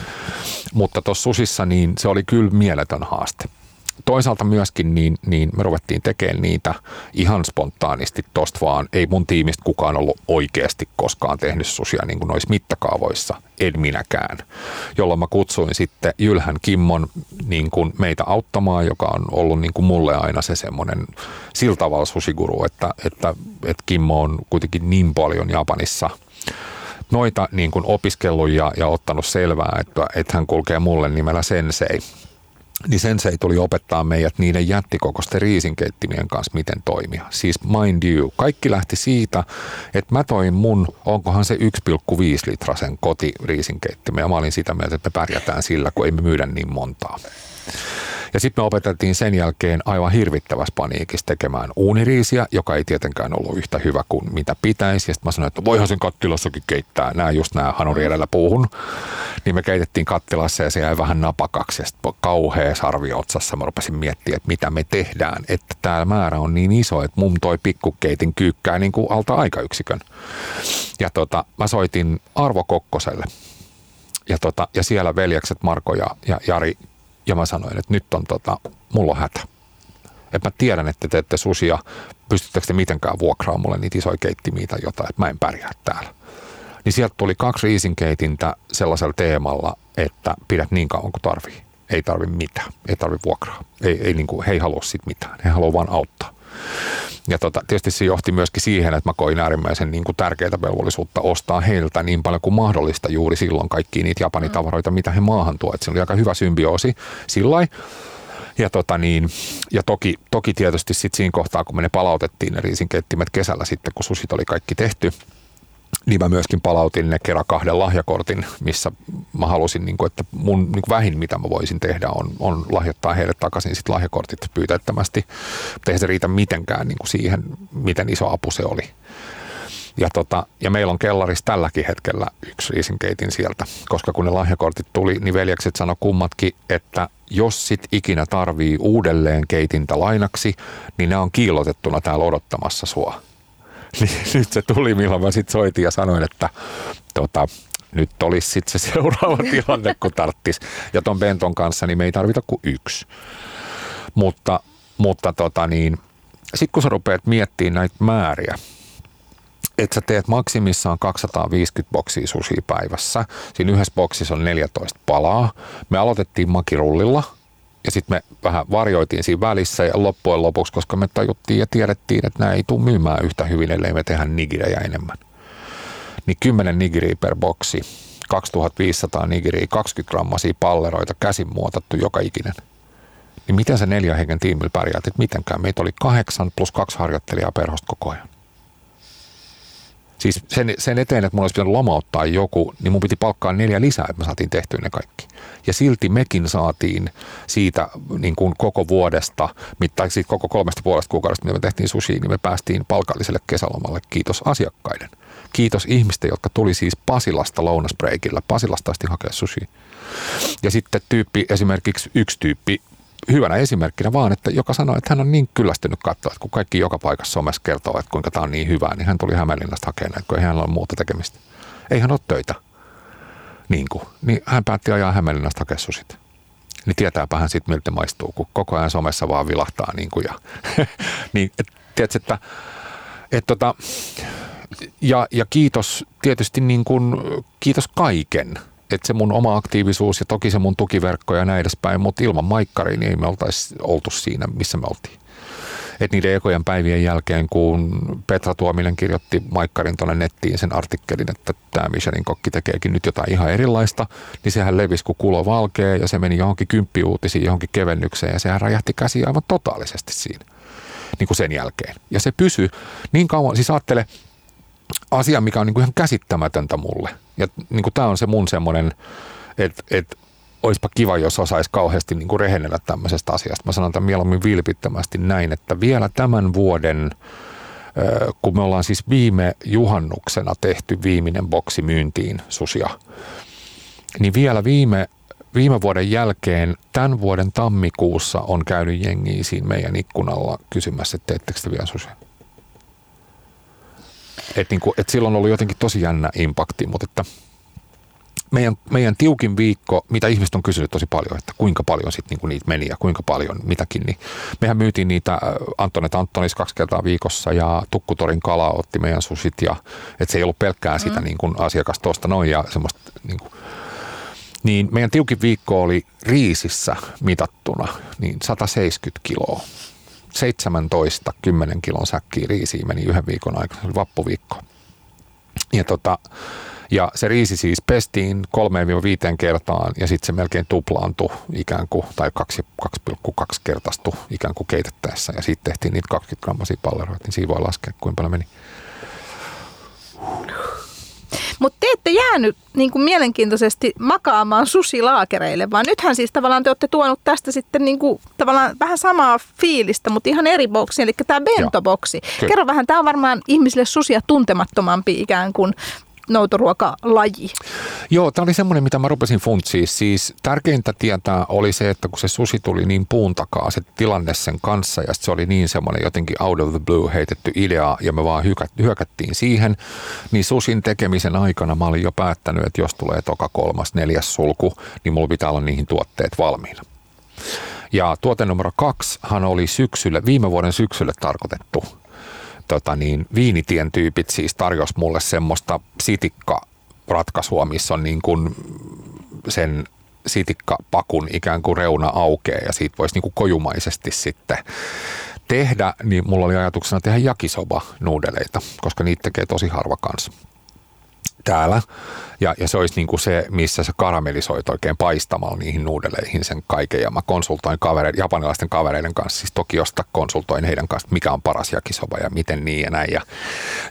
Mutta tuossa susissa niin se oli kyllä mieletön haaste toisaalta myöskin niin, niin me ruvettiin tekemään niitä ihan spontaanisti tosta vaan. Ei mun tiimistä kukaan ollut oikeasti koskaan tehnyt susia niin kuin noissa mittakaavoissa, en minäkään. Jolloin mä kutsuin sitten Jylhän Kimmon niin kuin meitä auttamaan, joka on ollut niin kuin mulle aina se semmoinen sillä tavalla susiguru, että, että, että Kimmo on kuitenkin niin paljon Japanissa – noita niin kuin opiskellut ja, ja ottanut selvää, että, että hän kulkee mulle nimellä sensei niin sensei tuli opettaa meidät niiden jättikokoisten riisinkeittimien kanssa, miten toimia. Siis mind you, kaikki lähti siitä, että mä toin mun, onkohan se 1,5 litrasen kotiriisinkeittime, ja mä olin sitä mieltä, että me pärjätään sillä, kun ei me myydä niin montaa. Ja sitten me opeteltiin sen jälkeen aivan hirvittävässä paniikissa tekemään uuniriisiä, joka ei tietenkään ollut yhtä hyvä kuin mitä pitäisi. Ja sitten mä sanoin, että voihan sen kattilassakin keittää nämä just nämä hanuri edellä puuhun. Niin me keitettiin kattilassa ja se jäi vähän napakaksi. Ja sitten kauhea sarvi otsassa mä rupesin miettimään, että mitä me tehdään. Että tämä määrä on niin iso, että mum toi pikkukeitin kyykkää niin kuin alta aikayksikön. Ja tota, mä soitin Arvo Kokkoselle. Ja, tota, ja siellä veljekset Marko ja, ja Jari ja mä sanoin, että nyt on tota, mulla on hätä. Että mä tiedän, että te teette susia, pystyttekö te mitenkään vuokraamaan mulle niitä isoja keittimiä tai jotain, että mä en pärjää täällä. Niin sieltä tuli kaksi riisinkeitintä sellaisella teemalla, että pidät niin kauan kuin tarvii. Ei tarvi mitään, ei tarvi vuokraa. Ei, ei niin kuin, he ei halua sit mitään, he haluaa vaan auttaa. Ja tota, tietysti se johti myöskin siihen, että mä koin äärimmäisen niin kuin tärkeää velvollisuutta ostaa heiltä niin paljon kuin mahdollista juuri silloin kaikki niitä japanitavaroita, mitä he maahan tuovat. Se oli aika hyvä symbioosi sillä ja, tota niin, ja toki, toki tietysti sit siinä kohtaa, kun me ne palautettiin ne riisinkeittimet kesällä sitten, kun susit oli kaikki tehty – niin mä myöskin palautin ne kerran kahden lahjakortin, missä mä halusin, niin kuin, että mun niin kuin vähin mitä mä voisin tehdä on, on lahjoittaa heille takaisin sit lahjakortit pyytämättömästi. Mutta eihän se riitä mitenkään niin kuin siihen, miten iso apu se oli. Ja, tota, ja meillä on kellarissa tälläkin hetkellä yksi riisinkeitin sieltä, koska kun ne lahjakortit tuli, niin veljekset sano kummatkin, että jos sit ikinä tarvii uudelleen keitintä lainaksi, niin ne on kiilotettuna täällä odottamassa sua niin nyt se tuli, milloin mä sitten soitin ja sanoin, että tota, nyt olisi sitten se seuraava tilanne, kun tarttis. Ja ton Benton kanssa, niin me ei tarvita kuin yksi. Mutta, mutta tota niin, sitten kun sä rupeat miettimään näitä määriä, että sä teet maksimissaan 250 boksia susia päivässä. Siinä yhdessä boksissa on 14 palaa. Me aloitettiin makirullilla – ja sitten me vähän varjoitiin siinä välissä ja loppujen lopuksi, koska me tajuttiin ja tiedettiin, että nämä ei tule myymään yhtä hyvin, ellei me tehdä nigirejä enemmän. Niin 10 nigiriä per boksi, 2500 nigiriä, 20 grammasia palleroita, käsin muotattu joka ikinen. Niin miten se neljä hengen tiimillä pärjää, että mitenkään. Meitä oli kahdeksan plus kaksi harjoittelijaa perhosta koko ajan. Siis sen, sen eteen, että mulla olisi pitänyt lomauttaa joku, niin mun piti palkkaa neljä lisää, että me saatiin tehtyä ne kaikki. Ja silti mekin saatiin siitä niin kuin koko vuodesta, tai siitä koko kolmesta puolesta kuukaudesta, mitä me tehtiin sushi, niin me päästiin palkalliselle kesälomalle. Kiitos asiakkaiden. Kiitos ihmisten, jotka tuli siis Pasilasta lounasbreakillä. Pasilasta asti hakea sushi. Ja sitten tyyppi, esimerkiksi yksi tyyppi, hyvänä esimerkkinä vaan, että joka sanoi, että hän on niin kyllästynyt katsoa, että kun kaikki joka paikassa somessa kertoo, että kuinka tämä on niin hyvää, niin hän tuli Hämeenlinnasta hakemaan kun ei hänellä ole muuta tekemistä. Ei hän ole töitä. Niin, kuin. niin hän päätti ajaa Hämeenlinnasta hakea susit. Niin tietääpä hän sitten, miltä maistuu, kun koko ajan somessa vaan vilahtaa. Niin kuin ja, niin, et, tiedätkö, että, et, tota, ja, ja kiitos tietysti niin kuin, kiitos kaiken – että se mun oma aktiivisuus ja toki se mun tukiverkko ja näin edespäin, mutta ilman maikkaria niin ei me oltaisi oltu siinä, missä me oltiin. Et niiden ekojen päivien jälkeen, kun Petra Tuominen kirjoitti Maikkarin tuonne nettiin sen artikkelin, että tämä Michelin kokki tekeekin nyt jotain ihan erilaista, niin sehän levisi kuin kulo valkea ja se meni johonkin kymppiuutisiin, johonkin kevennykseen ja sehän räjähti käsi aivan totaalisesti siinä niin kuin sen jälkeen. Ja se pysyi niin kauan, siis ajattele, asia, mikä on niin kuin ihan käsittämätöntä mulle. Ja niin kuin tämä on se mun semmoinen, että, että olisipa kiva, jos osaisi kauheasti niin kuin rehennellä tämmöisestä asiasta. Mä sanon tämän mieluummin vilpittömästi näin, että vielä tämän vuoden, kun me ollaan siis viime juhannuksena tehty viimeinen boksi myyntiin susia, niin vielä viime, viime vuoden jälkeen, tämän vuoden tammikuussa on käynyt jengiä siinä meidän ikkunalla kysymässä, että teettekö te vielä susia? Et niin kuin, et silloin on ollut jotenkin tosi jännä impakti, mutta että meidän, meidän tiukin viikko, mitä ihmiset on kysynyt tosi paljon, että kuinka paljon sit niinku niitä meni ja kuinka paljon mitäkin, niin mehän myytiin niitä äh, Antonet Antonis kaksi kertaa viikossa ja Tukkutorin kala otti meidän susit ja että se ei ollut pelkkää sitä mm. niin kuin asiakasta tuosta noin ja semmoista niin kuin, niin meidän tiukin viikko oli riisissä mitattuna niin 170 kiloa. 17 10 kilon säkkiä riisiä meni yhden viikon aikana, se oli vappuviikko. Ja, tota, ja se riisi siis pestiin 3-5 kertaan ja sitten se melkein tuplaantui ikään kuin, tai 2,2 kertaistui ikään kuin keitettäessä. Ja sitten tehtiin niitä 20 grammasia palleroita, niin siinä voi laskea, kuinka paljon meni. Mutta te ette jäänyt niin kuin mielenkiintoisesti makaamaan susilaakereille, vaan nythän siis tavallaan te olette tuonut tästä sitten niin kuin, tavallaan vähän samaa fiilistä, mutta ihan eri boksi, eli tämä bentoboksi. Kerro vähän, tämä on varmaan ihmisille susia tuntemattomampi ikään kuin noutoruokalaji? Joo, tämä oli semmoinen, mitä mä rupesin funtsiin. Siis tärkeintä tietää oli se, että kun se susi tuli niin puun takaa, se tilanne sen kanssa, ja se oli niin semmoinen jotenkin out of the blue heitetty idea, ja me vaan hyökättiin siihen, niin susin tekemisen aikana mä olin jo päättänyt, että jos tulee toka kolmas, neljäs sulku, niin mulla pitää olla niihin tuotteet valmiina. Ja tuote numero kaksi hän oli syksylle, viime vuoden syksylle tarkoitettu tota niin, viinitien tyypit siis tarjosi mulle semmoista sitikka-ratkaisua, missä on niin kuin sen sitikkapakun ikään kuin reuna aukeaa ja siitä voisi niin kuin kojumaisesti sitten tehdä, niin mulla oli ajatuksena tehdä jakisoba nuudeleita, koska niitä tekee tosi harva kanssa täällä. Ja, ja se olisi niin kuin se, missä sä karamellisoit oikein paistamalla niihin nuudeleihin sen kaiken. Ja mä konsultoin kavereiden, japanilaisten kavereiden kanssa, siis Tokiosta konsultoin heidän kanssa, mikä on paras jakisoba ja miten niin ja näin. Ja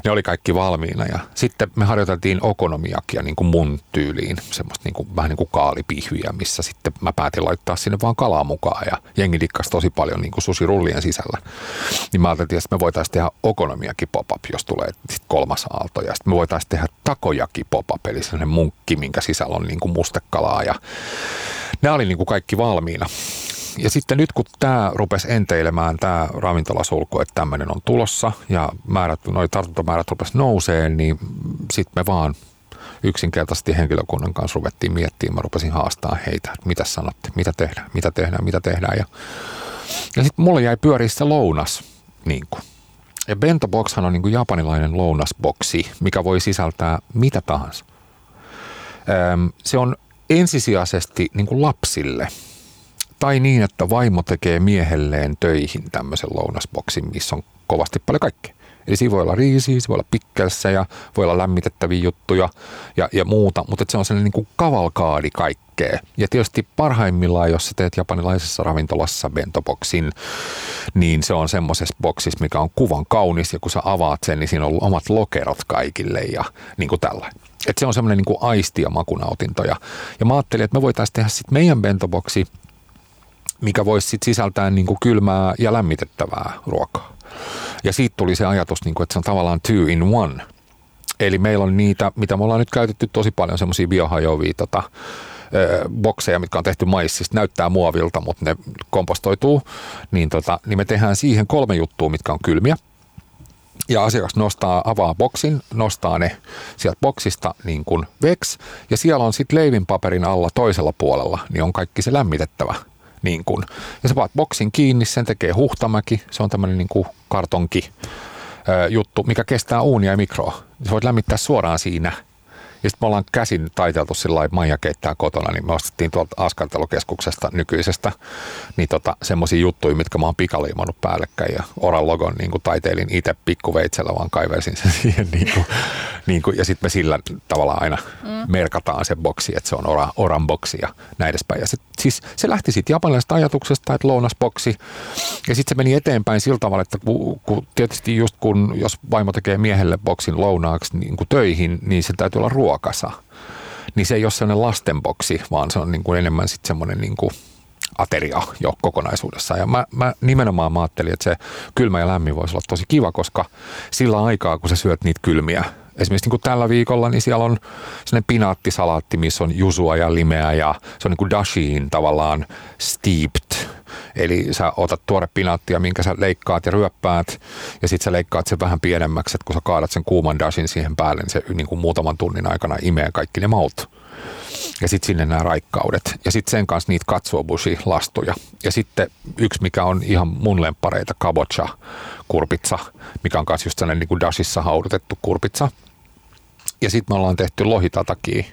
ne oli kaikki valmiina. Ja sitten me harjoiteltiin okonomiakia niin kuin mun tyyliin, semmoista niin kuin, vähän niin kuin kaalipihviä, missä sitten mä päätin laittaa sinne vaan kalaa mukaan. Ja jengi dikkasi tosi paljon niin kuin susirullien sisällä. Niin mä ajattelin, että me voitaisiin tehdä okonomiakin pop-up, jos tulee kolmas aalto. Ja sitten me voitaisiin tehdä takojakin pop-up, eli sellainen munkki, minkä sisällä on niin kuin mustekalaa ja nämä oli niin kuin kaikki valmiina. Ja sitten nyt kun tämä rupesi enteilemään, tämä ravintolasulku, että tämmöinen on tulossa ja määrät, noi tartuntamäärät rupesi nouseen, niin sitten me vaan yksinkertaisesti henkilökunnan kanssa ruvettiin miettimään. Mä rupesin haastaa heitä, että mitä sanotte, mitä tehdään, mitä tehdään, mitä tehdään. Ja, ja sitten mulle jäi pyöriä se lounas. Niin kuin. Ja bento boxhan on niin kuin japanilainen lounasboksi, mikä voi sisältää mitä tahansa – se on ensisijaisesti niin kuin lapsille. Tai niin, että vaimo tekee miehelleen töihin tämmöisen lounasboksin, missä on kovasti paljon kaikkea. Eli siinä voi olla riisiä, se voi olla pikkelssä ja voi olla lämmitettäviä juttuja ja, ja muuta, mutta se on sellainen niin kavalkaadi kaikkea. Ja tietysti parhaimmillaan, jos sä teet japanilaisessa ravintolassa bentoboksin, niin se on semmoisessa boksissa, mikä on kuvan kaunis ja kun sä avaat sen, niin siinä on omat lokerot kaikille ja niin kuin tällainen. Että se on semmoinen niin aisti ja makunautinto. Ja, ja mä ajattelin, että me voitaisiin tehdä sitten meidän bentoboksi, mikä voisi sitten sisältää niin kuin kylmää ja lämmitettävää ruokaa. Ja siitä tuli se ajatus, niin kuin, että se on tavallaan two in one. Eli meillä on niitä, mitä me ollaan nyt käytetty tosi paljon, semmoisia biohajoavia tota, bokseja, mitkä on tehty maissista, näyttää muovilta, mutta ne kompostoituu, niin, tota, niin me tehdään siihen kolme juttua, mitkä on kylmiä ja asiakas nostaa, avaa boksin, nostaa ne sieltä boksista niin kuin veks, ja siellä on sitten leivinpaperin alla toisella puolella, niin on kaikki se lämmitettävä. Niin kuin. Ja sä paat boksin kiinni, sen tekee huhtamäki, se on tämmöinen niin kartonki juttu, mikä kestää uunia ja mikroa. Sä voit lämmittää suoraan siinä ja sitten me ollaan käsin taiteltu sillä lailla, Maija keittää kotona, niin me ostettiin tuolta askartelukeskuksesta nykyisestä niin tota, semmoisia juttuja, mitkä mä oon pikaliimannut päällekkäin ja Oran logon niin kuin taiteilin itse pikkuveitsellä, vaan kaiversin sen siihen. Niin kuin, niin kuin, ja sitten me sillä tavalla aina mm. merkataan se boksi, että se on Oran, Oran boksi ja näin edespäin. Ja se, siis, se lähti siitä japanilaisesta ajatuksesta, että lounasboksi. Ja sitten se meni eteenpäin sillä tavalla, että kun, kun, tietysti just kun, jos vaimo tekee miehelle boksin lounaaksi niin kuin töihin, niin se täytyy olla ruoka ruokasa, niin se ei ole sellainen lastenboksi, vaan se on niin kuin enemmän sitten semmoinen niin kuin ateria jo kokonaisuudessaan. Ja mä, mä nimenomaan mä ajattelin, että se kylmä ja lämmin voisi olla tosi kiva, koska sillä aikaa, kun sä syöt niitä kylmiä, esimerkiksi niin kuin tällä viikolla, niin siellä on sellainen pinaattisalaatti, missä on jusua ja limeä ja se on niin kuin dashiin tavallaan steeped Eli sä otat tuore pinaattia, minkä sä leikkaat ja ryöppäät, ja sitten sä leikkaat sen vähän pienemmäksi, että kun sä kaadat sen kuuman dashin siihen päälle, niin se niin kuin muutaman tunnin aikana imee kaikki ne maut. Ja sitten sinne nämä raikkaudet. Ja sitten sen kanssa niitä katsuobushi-lastuja. Ja sitten yksi, mikä on ihan mun lemppareita, kabocha kurpitsa, mikä on kanssa just sellainen niin kuin dashissa haudutettu kurpitsa. Ja sitten me ollaan tehty lohitatakia,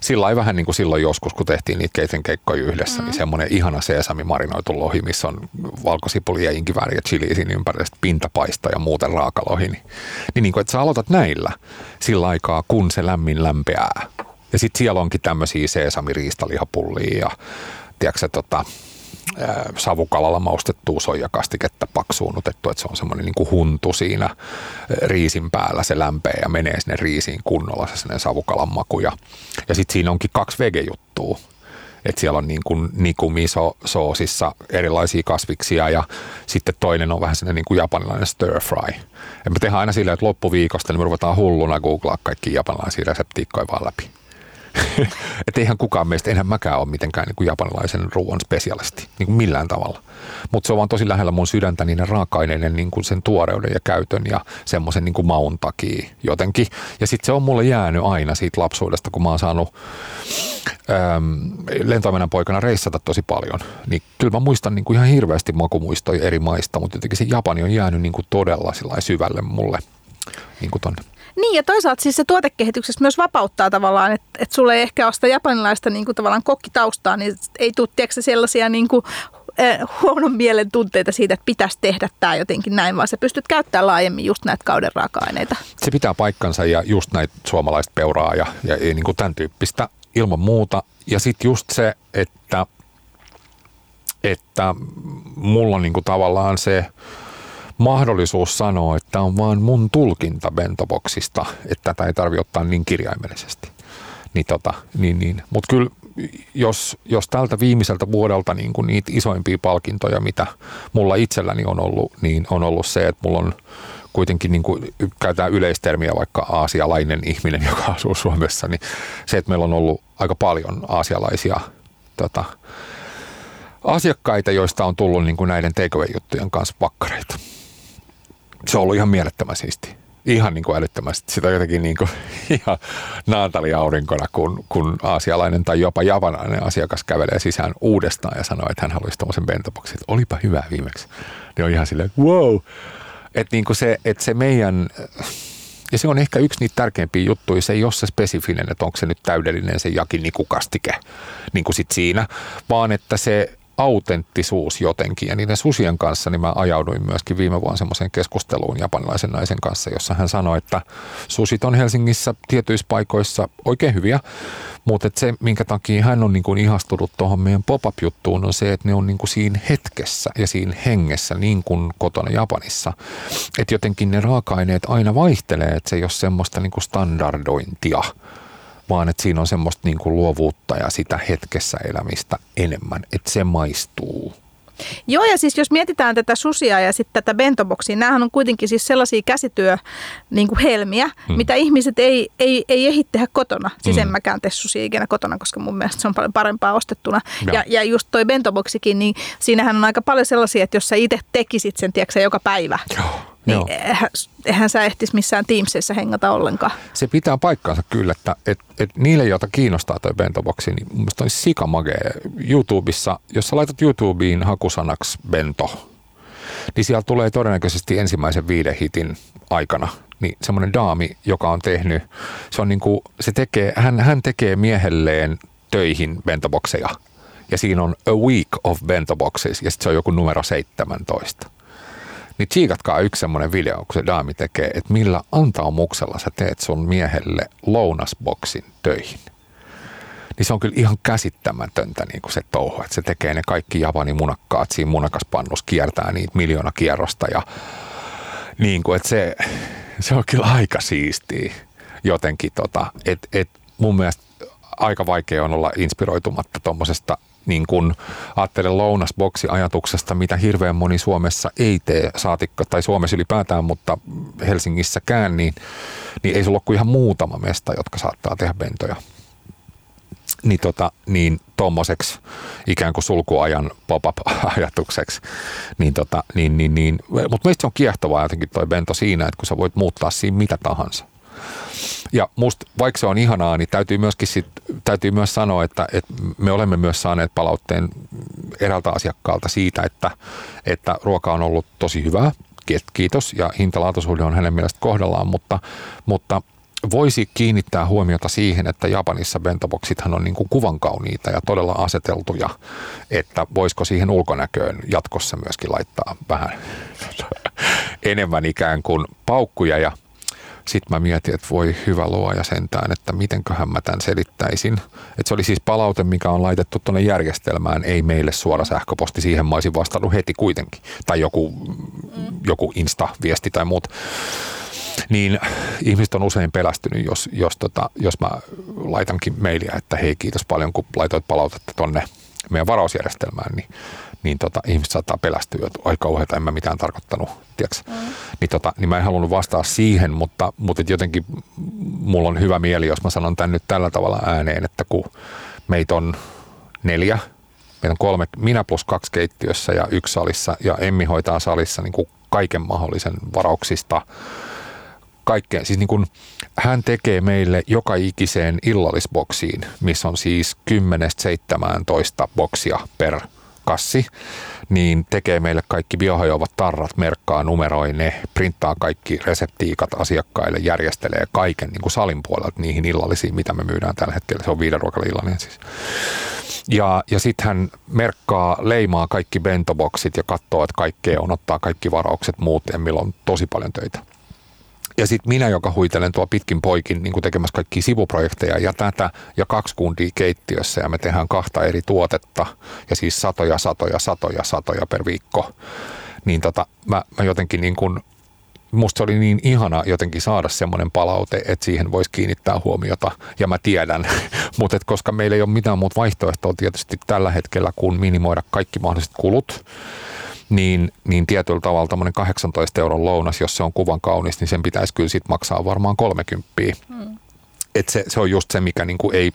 sillä vähän niin kuin silloin joskus, kun tehtiin niitä keiten keikkoja yhdessä, niin mm. niin semmoinen ihana seesami marinoitu lohi, missä on valkosipuli ja inkivääri ja chili siinä ympärillä, pintapaista ja muuten raakalohi. Niin, niin, niin kuin, että sä aloitat näillä sillä aikaa, kun se lämmin lämpeää. Ja sitten siellä onkin tämmöisiä seesamiriistalihapullia ja tiedätkö, tota, savukalalla maustettua soijakastiketta paksuunutettu, että se on semmoinen niin huntu siinä riisin päällä, se lämpee ja menee sinne riisiin kunnolla se sinne savukalan maku. Ja, ja sitten siinä onkin kaksi vegejuttua. Että siellä on niin kuin nikumiso soosissa erilaisia kasviksia ja sitten toinen on vähän sellainen niin japanilainen stir fry. Ja me tehdään aina silleen, että loppuviikosta niin me ruvetaan hulluna googlaa kaikki japanilaisia reseptiikkoja vaan läpi. että eihän kukaan meistä, enhän mäkään ole mitenkään niin kuin japanilaisen ruoan spesialisti, niin kuin millään tavalla. Mutta se on vaan tosi lähellä mun sydäntä niiden raaka-aineiden niin kuin sen tuoreuden ja käytön ja semmoisen niin kuin maun takia jotenkin. Ja sitten se on mulle jäänyt aina siitä lapsuudesta, kun mä oon saanut lentoimenan poikana reissata tosi paljon. Niin kyllä mä muistan niin kuin ihan hirveästi makumuistoja eri maista, mutta jotenkin se Japani on jäänyt niin kuin todella syvälle mulle niin kuin niin ja toisaalta siis se tuotekehityksessä myös vapauttaa tavallaan, että, että sulle ei ehkä ole sitä japanilaista niin kuin tavallaan kokkitaustaa, niin ei tule tiedätkö, sellaisia niin kuin, eh, huonon mielen tunteita siitä, että pitäisi tehdä tämä jotenkin näin, vaan sä pystyt käyttämään laajemmin just näitä kauden raaka-aineita. Se pitää paikkansa ja just näitä suomalaista peuraa ja, ja, niin kuin tämän tyyppistä ilman muuta. Ja sitten just se, että, että mulla niin kuin tavallaan se mahdollisuus sanoa, että on vaan mun tulkinta bentoboksista, että tätä ei tarvitse ottaa niin kirjaimellisesti. Niin tota, niin, niin. Mutta kyllä jos, jos tältä viimeiseltä vuodelta niin kuin niitä isoimpia palkintoja, mitä mulla itselläni on ollut, niin on ollut se, että mulla on kuitenkin, niin kuin käytetään yleistermiä vaikka aasialainen ihminen, joka asuu Suomessa, niin se, että meillä on ollut aika paljon aasialaisia tota, asiakkaita, joista on tullut niin kuin näiden takeaway-juttujen kanssa pakkareita se on ollut ihan mielettömän siisti. Ihan niin kuin älyttömästi. Sitä jotenkin niin kuin, ihan naantaliaurinkona, kun, kun aasialainen tai jopa javanainen asiakas kävelee sisään uudestaan ja sanoo, että hän haluaisi tämmöisen bentoboksin. Että olipa hyvä viimeksi. Niin on ihan silleen, wow. Että niin kuin se, että se meidän, ja se on ehkä yksi niitä tärkeimpiä juttuja, se ei ole se spesifinen, että onko se nyt täydellinen se jakinikukastike niin kuin sit siinä, vaan että se autenttisuus jotenkin. Ja niiden susien kanssa niin mä ajauduin myöskin viime vuonna semmoiseen keskusteluun japanilaisen naisen kanssa, jossa hän sanoi, että susit on Helsingissä tietyissä paikoissa oikein hyviä, mutta se, minkä takia hän on niin kuin ihastunut tuohon meidän pop-up-juttuun, on se, että ne on niin kuin siinä hetkessä ja siinä hengessä niin kuin kotona Japanissa. Että jotenkin ne raaka-aineet aina vaihtelee, että se ei ole semmoista niin kuin standardointia vaan että siinä on semmoista niin kuin luovuutta ja sitä hetkessä elämistä enemmän, että se maistuu. Joo, ja siis jos mietitään tätä susia ja sitten tätä bentoboksia, näähän on kuitenkin siis sellaisia käsityö niin kuin helmiä, mm. mitä ihmiset ei, ei, ei ehdi tehdä kotona. Siis mm. en mäkään tee susia ikinä kotona, koska mun mielestä se on paljon parempaa ostettuna. Ja, ja, ja just toi bentoboksikin, niin siinähän on aika paljon sellaisia, että jos sä itse tekisit sen, tiedätkö, joka päivä. Joo niin eihän, eihän sä ehtisi missään Teamsissa hengata ollenkaan. Se pitää paikkaansa kyllä, että et, et niille, joita kiinnostaa toi bentoboksi, niin mun mielestä on sikamagee YouTubessa, jos sä laitat YouTubeen hakusanaksi bento, niin siellä tulee todennäköisesti ensimmäisen viiden hitin aikana niin semmoinen daami, joka on tehnyt, se on niin kuin, se tekee, hän, hän tekee miehelleen töihin bentobokseja. Ja siinä on A Week of Bentoboxes ja sitten se on joku numero 17. Niin tsiikatkaa yksi semmoinen video, kun se daami tekee, että millä antaumuksella sä teet sun miehelle lounasboksin töihin. Niin se on kyllä ihan käsittämätöntä niin kuin se touhu, että se tekee ne kaikki Japani munakkaat siinä munakaspannus, kiertää niitä miljoona kierrosta ja niin kuin, että se, se on kyllä aika siistiä jotenkin, tota, että et mun mielestä aika vaikea on olla inspiroitumatta tuommoisesta niin kuin ajattelen lounasboksi-ajatuksesta, mitä hirveän moni Suomessa ei tee, saatikka, tai Suomessa ylipäätään, mutta Helsingissäkään, niin, niin ei sulla ole kuin ihan muutama mesta, jotka saattaa tehdä bentoja. Niin, tota, niin tuommoiseksi ikään kuin sulkuajan pop-up-ajatukseksi. Niin, tota, niin, niin, niin. Mutta meistä se on kiehtovaa jotenkin toi bento siinä, että kun sä voit muuttaa siinä mitä tahansa. Ja musta, vaikka se on ihanaa, niin täytyy myöskin sit, täytyy myös sanoa, että, että me olemme myös saaneet palautteen eräältä asiakkaalta siitä, että, että ruoka on ollut tosi hyvää, kiitos, ja hintalaatuisuuden on hänen mielestä kohdallaan, mutta, mutta voisi kiinnittää huomiota siihen, että Japanissa bentoboksithan on niin kuin kuvan kauniita ja todella aseteltuja, että voisiko siihen ulkonäköön jatkossa myöskin laittaa vähän enemmän ikään kuin paukkuja ja sitten mä mietin, että voi hyvä luoja sentään, että mitenköhän mä tämän selittäisin. Että se oli siis palaute, mikä on laitettu tuonne järjestelmään, ei meille suora sähköposti. Siihen mä olisin vastannut heti kuitenkin. Tai joku, joku Insta-viesti tai muut niin ihmiset on usein pelästynyt, jos, jos, tota, jos mä laitankin mailia, että hei kiitos paljon, kun laitoit palautetta tonne meidän varausjärjestelmään, niin niin tota, ihmiset saattaa pelästyä, että oi kauheeta, en mä mitään tarkoittanut, Mm. Niin, tota, niin mä en halunnut vastaa siihen, mutta, mutta jotenkin mulla on hyvä mieli, jos mä sanon tämän nyt tällä tavalla ääneen, että kun meitä on neljä, meitä on kolme, minä plus kaksi keittiössä ja yksi salissa ja Emmi hoitaa salissa niin kuin kaiken mahdollisen varauksista, kaikkeen. Siis niin kuin, hän tekee meille joka ikiseen illallisboksiin, missä on siis 10-17 boksia per kassi, niin tekee meille kaikki biohajoavat tarrat, merkkaa, numeroi ne, printtaa kaikki reseptiikat asiakkaille, järjestelee kaiken niin kuin salin puolelta niihin illallisiin, mitä me myydään tällä hetkellä. Se on viiden ruokalillinen siis. Ja, ja sitten hän merkkaa, leimaa kaikki bentoboksit ja katsoo, että kaikkea on, ottaa kaikki varaukset muut, ja milloin on tosi paljon töitä. Ja sitten minä, joka huitelen tuo pitkin poikin niin tekemässä kaikki sivuprojekteja ja tätä ja kaksi kundia keittiössä ja me tehdään kahta eri tuotetta ja siis satoja, satoja, satoja, satoja per viikko. Niin tota, mä, mä jotenkin niin kuin, musta oli niin ihana jotenkin saada semmoinen palaute, että siihen voisi kiinnittää huomiota ja mä tiedän, mutta koska meillä ei ole mitään muuta vaihtoehtoa tietysti tällä hetkellä kuin minimoida kaikki mahdolliset kulut, niin, niin tietyllä tavalla tämmöinen 18 euron lounas, jos se on kuvan kaunis, niin sen pitäisi kyllä sitten maksaa varmaan 30. Hmm. Et se, se on just se, mikä niinku ei,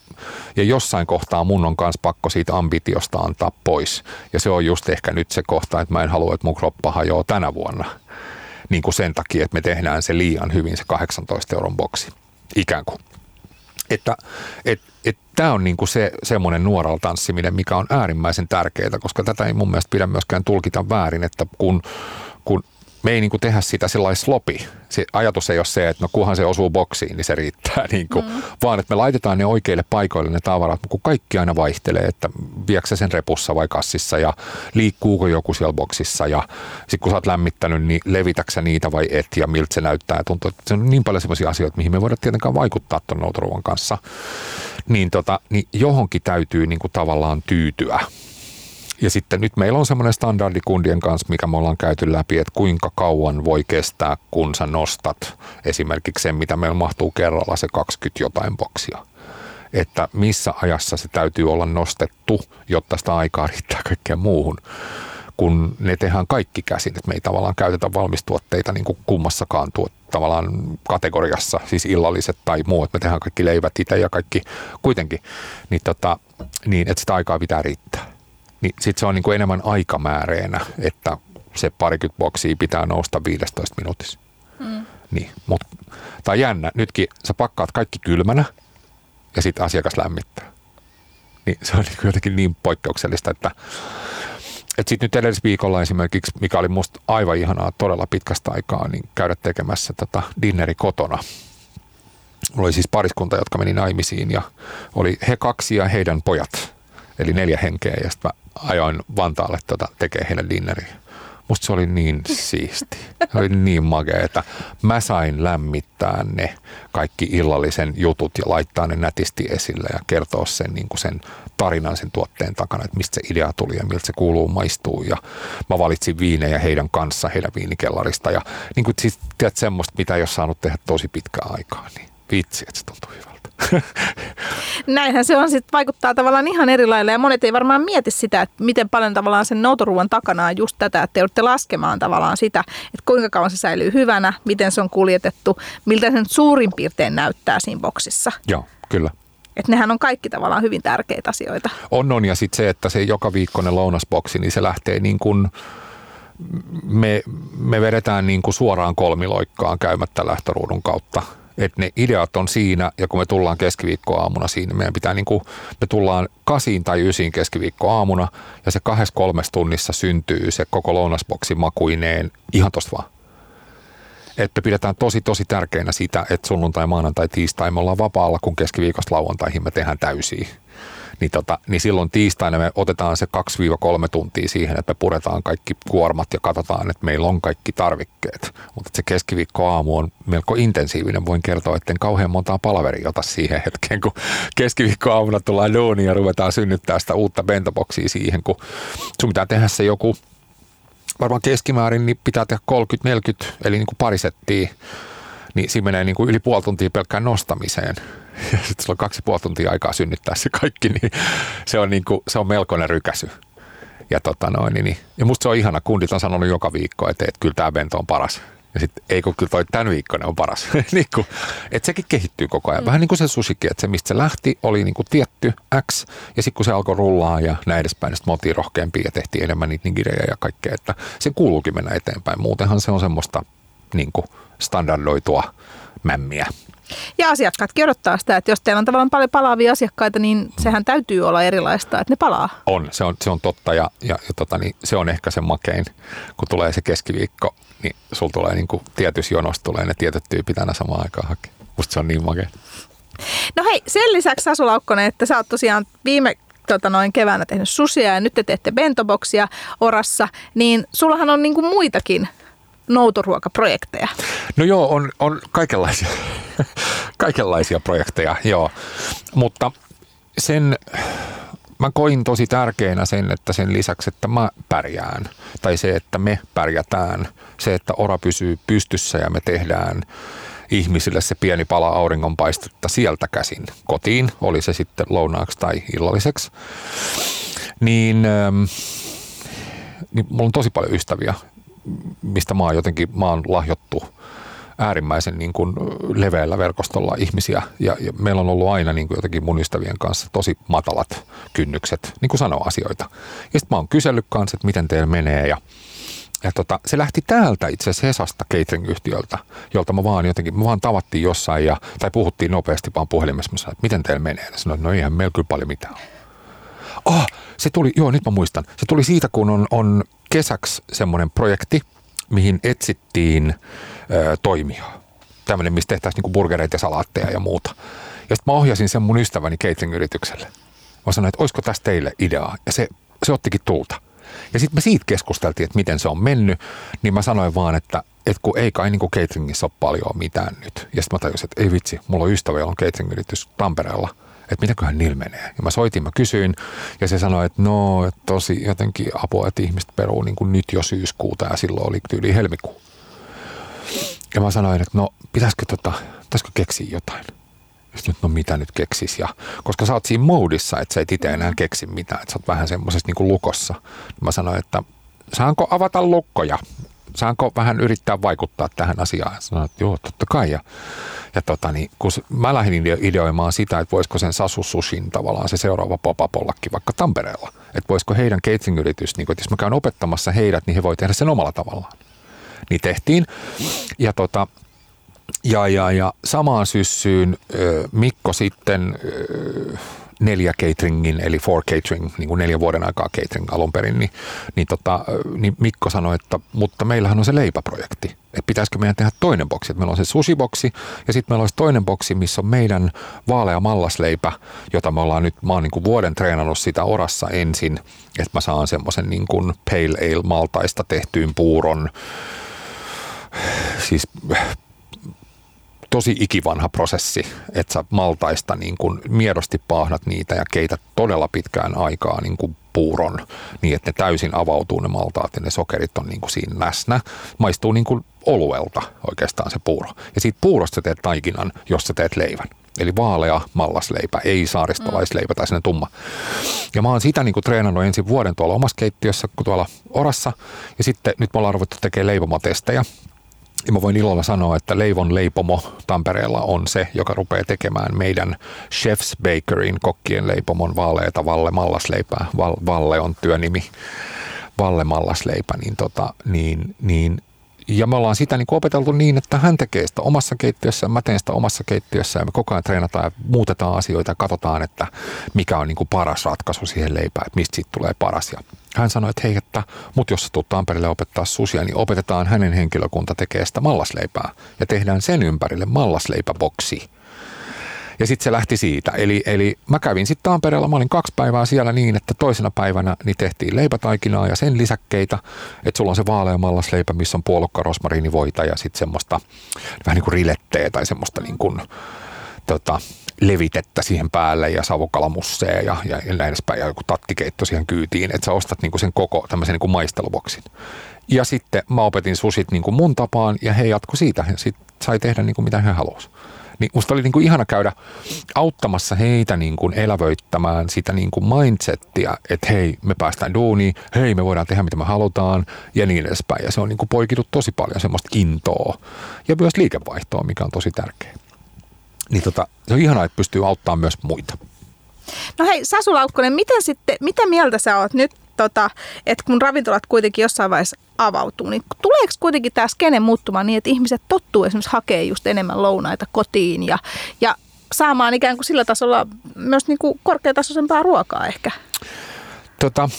ja jossain kohtaa mun on myös pakko siitä ambitiosta antaa pois. Ja se on just ehkä nyt se kohta, että mä en halua, että mun kroppa hajoaa tänä vuonna. Niin kuin sen takia, että me tehdään se liian hyvin se 18 euron boksi. Ikään kuin. Että et, et tämä on niinku se semmoinen nuoralla tanssiminen, mikä on äärimmäisen tärkeää, koska tätä ei mun mielestä pidä myöskään tulkita väärin, että kun, kun me ei niin kuin tehdä sitä sellainen slopi. Se ajatus ei ole se, että no kunhan se osuu boksiin, niin se riittää. Niin kuin, mm. Vaan että me laitetaan ne oikeille paikoille ne tavarat, kun kaikki aina vaihtelee, että viekö sen repussa vai kassissa ja liikkuuko joku siellä boksissa. Ja sitten kun sä oot lämmittänyt, niin levitäksä niitä vai et ja miltä se näyttää. Ja tuntuu, että se on niin paljon sellaisia asioita, mihin me voidaan tietenkään vaikuttaa tuon noutoruuan kanssa. Niin, tota, niin johonkin täytyy niin kuin tavallaan tyytyä. Ja sitten nyt meillä on semmoinen standardi kundien kanssa, mikä me ollaan käyty läpi, että kuinka kauan voi kestää, kun sä nostat esimerkiksi sen, mitä meillä mahtuu kerralla, se 20 jotain boksia. Että missä ajassa se täytyy olla nostettu, jotta sitä aikaa riittää kaikkeen muuhun kun ne tehdään kaikki käsin, että me ei tavallaan käytetä valmistuotteita niin kuin kummassakaan tuot, tavallaan kategoriassa, siis illalliset tai muut, me tehdään kaikki leivät itse ja kaikki kuitenkin, niin, tota, niin että sitä aikaa pitää riittää niin sitten se on niin kuin enemmän aikamääreenä, että se parikymmentä boksia pitää nousta 15 minuutissa. Mm. Niin, mutta tämä on jännä. Nytkin sä pakkaat kaikki kylmänä ja sitten asiakas lämmittää. Niin se on niin jotenkin niin poikkeuksellista, että et sitten nyt edellisviikolla esimerkiksi, mikä oli musta aivan ihanaa todella pitkästä aikaa, niin käydä tekemässä tota dinneri kotona. Mulla oli siis pariskunta, jotka meni naimisiin ja oli he kaksi ja heidän pojat eli neljä henkeä, ja sitten mä ajoin Vantaalle tota, tekee heidän dinneriä. Musta se oli niin siisti. Se oli niin makea, että mä sain lämmittää ne kaikki illallisen jutut ja laittaa ne nätisti esille ja kertoa sen, niin kuin sen tarinan sen tuotteen takana, että mistä se idea tuli ja miltä se kuuluu maistuu. Ja mä valitsin viinejä heidän kanssa, heidän viinikellarista. Ja niin kuin, siis, tiedät, semmoista, mitä ei ole saanut tehdä tosi pitkään aikaa, niin vitsi, että se tuntuu hyvältä. Näinhän se on, sit vaikuttaa tavallaan ihan eri lailla ja monet ei varmaan mieti sitä, että miten paljon tavallaan sen noutoruuan takana on just tätä, että te joudutte laskemaan tavallaan sitä, että kuinka kauan se säilyy hyvänä, miten se on kuljetettu, miltä sen suurin piirtein näyttää siinä boksissa. Joo, kyllä. Että nehän on kaikki tavallaan hyvin tärkeitä asioita. On, on. Ja sitten se, että se joka viikkoinen lounasboksi, niin se lähtee niin kuin me, me vedetään niin kuin suoraan kolmiloikkaan käymättä lähtöruudun kautta että ne ideat on siinä, ja kun me tullaan keskiviikkoaamuna siinä, meidän pitää niin kuin, me tullaan kasiin tai ysiin keskiviikkoaamuna, ja se kahdessa kolmessa tunnissa syntyy se koko lounasboksi makuineen ihan tosta vaan. Että pidetään tosi tosi tärkeänä sitä, että sunnuntai, maanantai, tiistai me ollaan vapaalla, kun keskiviikosta lauantaihin me tehdään täysiä niin, tota, niin silloin tiistaina me otetaan se 2-3 tuntia siihen, että me puretaan kaikki kuormat ja katsotaan, että meillä on kaikki tarvikkeet. Mutta se keskiviikko aamu on melko intensiivinen. Voin kertoa, että en kauhean montaa palaveria ota siihen hetkeen, kun keskiviikko aamuna tullaan duuniin ja ruvetaan synnyttää sitä uutta bentoboksia siihen, kun sun pitää tehdä se joku varmaan keskimäärin niin pitää tehdä 30-40, eli niin kuin pari settiä, niin siinä menee niin kuin yli puoli tuntia pelkkään nostamiseen ja sitten sulla on kaksi puoli tuntia aikaa synnyttää se kaikki, niin se on, niin kuin, se on melkoinen rykäsy. Ja, tota noin, niin, niin, ja musta se on ihana, kundit on sanonut joka viikko, että, että kyllä tämä bento on paras. Ja sitten ei kun kyllä toi tämän viikkoinen on paras. niin kuin, että sekin kehittyy koko ajan. Mm. Vähän niin kuin se susikin, että se mistä se lähti oli niin kuin tietty X. Ja sitten kun se alkoi rullaa ja näin edespäin, niin me oltiin rohkeampia ja tehtiin enemmän niitä nigirejä ja kaikkea. Että se kuuluukin mennä eteenpäin. Muutenhan se on semmoista niin kuin standardoitua mämmiä. Ja asiakkaat odottaa sitä, että jos teillä on tavallaan paljon palaavia asiakkaita, niin sehän täytyy olla erilaista, että ne palaa. On, se on, se on totta ja, ja, ja tota, niin se on ehkä se makein, kun tulee se keskiviikko, niin sulla tulee niin kuin tietyssä jonossa tulee ne tietyt tyypit aina samaan aikaan hakea. Musta se on niin makea. No hei, sen lisäksi Sasu Laukkonen, että sä oot tosiaan viime tota noin keväänä tehnyt susia ja nyt te teette bentoboksia orassa, niin sullahan on niinku muitakin noutoruokaprojekteja. No joo, on, on kaikenlaisia, kaikenlaisia projekteja, joo. Mutta sen, mä koin tosi tärkeänä sen, että sen lisäksi, että mä pärjään, tai se, että me pärjätään, se, että ora pysyy pystyssä ja me tehdään ihmisille se pieni pala auringonpaistetta sieltä käsin kotiin, oli se sitten lounaaksi tai illalliseksi, niin, ähm, niin mulla on tosi paljon ystäviä, mistä mä oon jotenkin, mä oon lahjottu äärimmäisen niin kuin leveällä verkostolla ihmisiä ja, ja meillä on ollut aina niin kuin jotenkin mun ystävien kanssa tosi matalat kynnykset niin kuin sanoa asioita. Ja sitten mä oon kysellyt kanssa, että miten teillä menee ja ja tota, se lähti täältä itse asiassa Hesasta catering-yhtiöltä, jolta mä vaan jotenkin, me vaan tavattiin jossain ja, tai puhuttiin nopeasti vaan puhelimessa, mä sanoin, että miten teillä menee. Ja sanoin, että no eihän meillä kyllä paljon mitään Ah, se tuli, joo nyt mä muistan. Se tuli siitä, kun on, on kesäksi semmoinen projekti, mihin etsittiin ö, toimijaa. Tämmöinen, missä tehtäisiin niinku burgereita ja salaatteja ja muuta. Ja sitten mä ohjasin sen mun ystäväni catering-yritykselle. Mä sanoin, että olisiko tästä teille ideaa. Ja se, se ottikin tulta. Ja sitten me siitä keskusteltiin, että miten se on mennyt. Niin mä sanoin vaan, että, että kun ei kai niin kuin cateringissa ole paljon mitään nyt. Ja sitten mä tajusin, että ei vitsi, mulla on ystävä, jolla on catering-yritys Tampereella – että mitäköhän niillä menee. Ja mä soitin, mä kysyin ja se sanoi, että no, että tosi jotenkin apua, että ihmiset peruu niin kuin nyt jo syyskuuta ja silloin oli tyyli helmikuu. Ja mä sanoin, että no pitäisikö, tota, pitäisikö keksiä jotain. Sitten no mitä nyt keksis. Ja, koska sä oot siinä moodissa, että sä et itse enää keksi mitään, että sä oot vähän semmoisessa niin lukossa. Mä sanoin, että saanko avata lukkoja? Saanko vähän yrittää vaikuttaa tähän asiaan? Sanoin, että joo, totta kai. Ja ja tota, niin, kun mä lähdin ideoimaan sitä, että voisiko sen Sasu Sushin tavallaan se seuraava pop vaikka Tampereella. Että voisiko heidän catering-yritys, niin kun, että jos mä käyn opettamassa heidät, niin he voi tehdä sen omalla tavallaan. Niin tehtiin. Ja tota, ja, ja, ja samaan syssyyn Mikko sitten neljä cateringin, eli four catering, niin kuin neljä vuoden aikaa catering alun perin, niin, niin, tota, niin Mikko sanoi, että mutta meillähän on se leipäprojekti. Että pitäisikö meidän tehdä toinen boksi. Että meillä on se sushi-boksi ja sitten meillä olisi toinen boksi, missä on meidän vaalea mallasleipä, jota me ollaan nyt, mä oon niin kuin vuoden treenannut sitä orassa ensin, että mä saan semmoisen niin kuin pale ale maltaista tehtyyn puuron, siis tosi ikivanha prosessi, että sä maltaista niin kuin miedosti paahnat niitä ja keität todella pitkään aikaa niin kuin puuron niin, että ne täysin avautuu ne maltaat ja ne sokerit on niin kuin siinä läsnä. Maistuu niin kuin oluelta oikeastaan se puuro. Ja siitä puurosta sä teet taikinan, jos sä teet leivän. Eli vaalea mallasleipä, ei saaristolaisleipä tai sinne tumma. Ja mä oon sitä niin kuin treenannut ensin vuoden tuolla omassa keittiössä, kun tuolla Orassa. Ja sitten nyt me ollaan ruvettu tekemään leipomotestejä. Ja mä voin ilolla sanoa, että Leivon leipomo Tampereella on se, joka rupeaa tekemään meidän Chef's Bakerin kokkien leipomon vaaleita Valle Mallasleipää. Val, Valle on työnimi. Valle Mallasleipä, niin, tota, niin, niin ja me ollaan sitä niin opeteltu niin, että hän tekee sitä omassa keittiössä, mä teen sitä omassa keittiössä ja me koko ajan treenataan ja muutetaan asioita ja katsotaan, että mikä on niin kuin paras ratkaisu siihen leipään, että mistä siitä tulee paras. Ja hän sanoi, että hei, että mut jos sä tulet Tampereelle opettaa susia, niin opetetaan hänen henkilökunta tekee sitä mallasleipää ja tehdään sen ympärille mallasleipäboksi ja sitten se lähti siitä. Eli, eli mä kävin sitten Tampereella, mä olin kaksi päivää siellä niin, että toisena päivänä niin tehtiin leipätaikinaa ja sen lisäkkeitä. Että sulla on se vaalea mallasleipä, missä on puolukka rosmariinivoita ja sitten semmoista vähän niin kuin riletteä tai semmoista niin kuin, tota, levitettä siihen päälle ja savukalamusseja ja, ja, näin edespäin ja joku tattikeitto siihen kyytiin, että sä ostat niinku sen koko tämmöisen niinku maisteluboksin. Ja sitten mä opetin susit niinku mun tapaan ja he jatko siitä ja sit sai tehdä niinku mitä he halusivat niin musta oli niin kuin ihana käydä auttamassa heitä niin kuin elävöittämään sitä niin kuin mindsettiä, että hei, me päästään duuniin, hei, me voidaan tehdä mitä me halutaan ja niin edespäin. Ja se on niin kuin poikitut tosi paljon semmoista intoa ja myös liikevaihtoa, mikä on tosi tärkeä. Niin tota, se on ihanaa, että pystyy auttamaan myös muita. No hei, Sasu Laukkonen, miten sitten, mitä mieltä sä oot nyt tota, että kun ravintolat kuitenkin jossain vaiheessa avautuu, niin tuleeko kuitenkin tämä skene muuttumaan niin, että ihmiset tottuu esimerkiksi hakee just enemmän lounaita kotiin ja, ja saamaan ikään kuin sillä tasolla myös niin kuin korkeatasoisempaa ruokaa ehkä? Tota,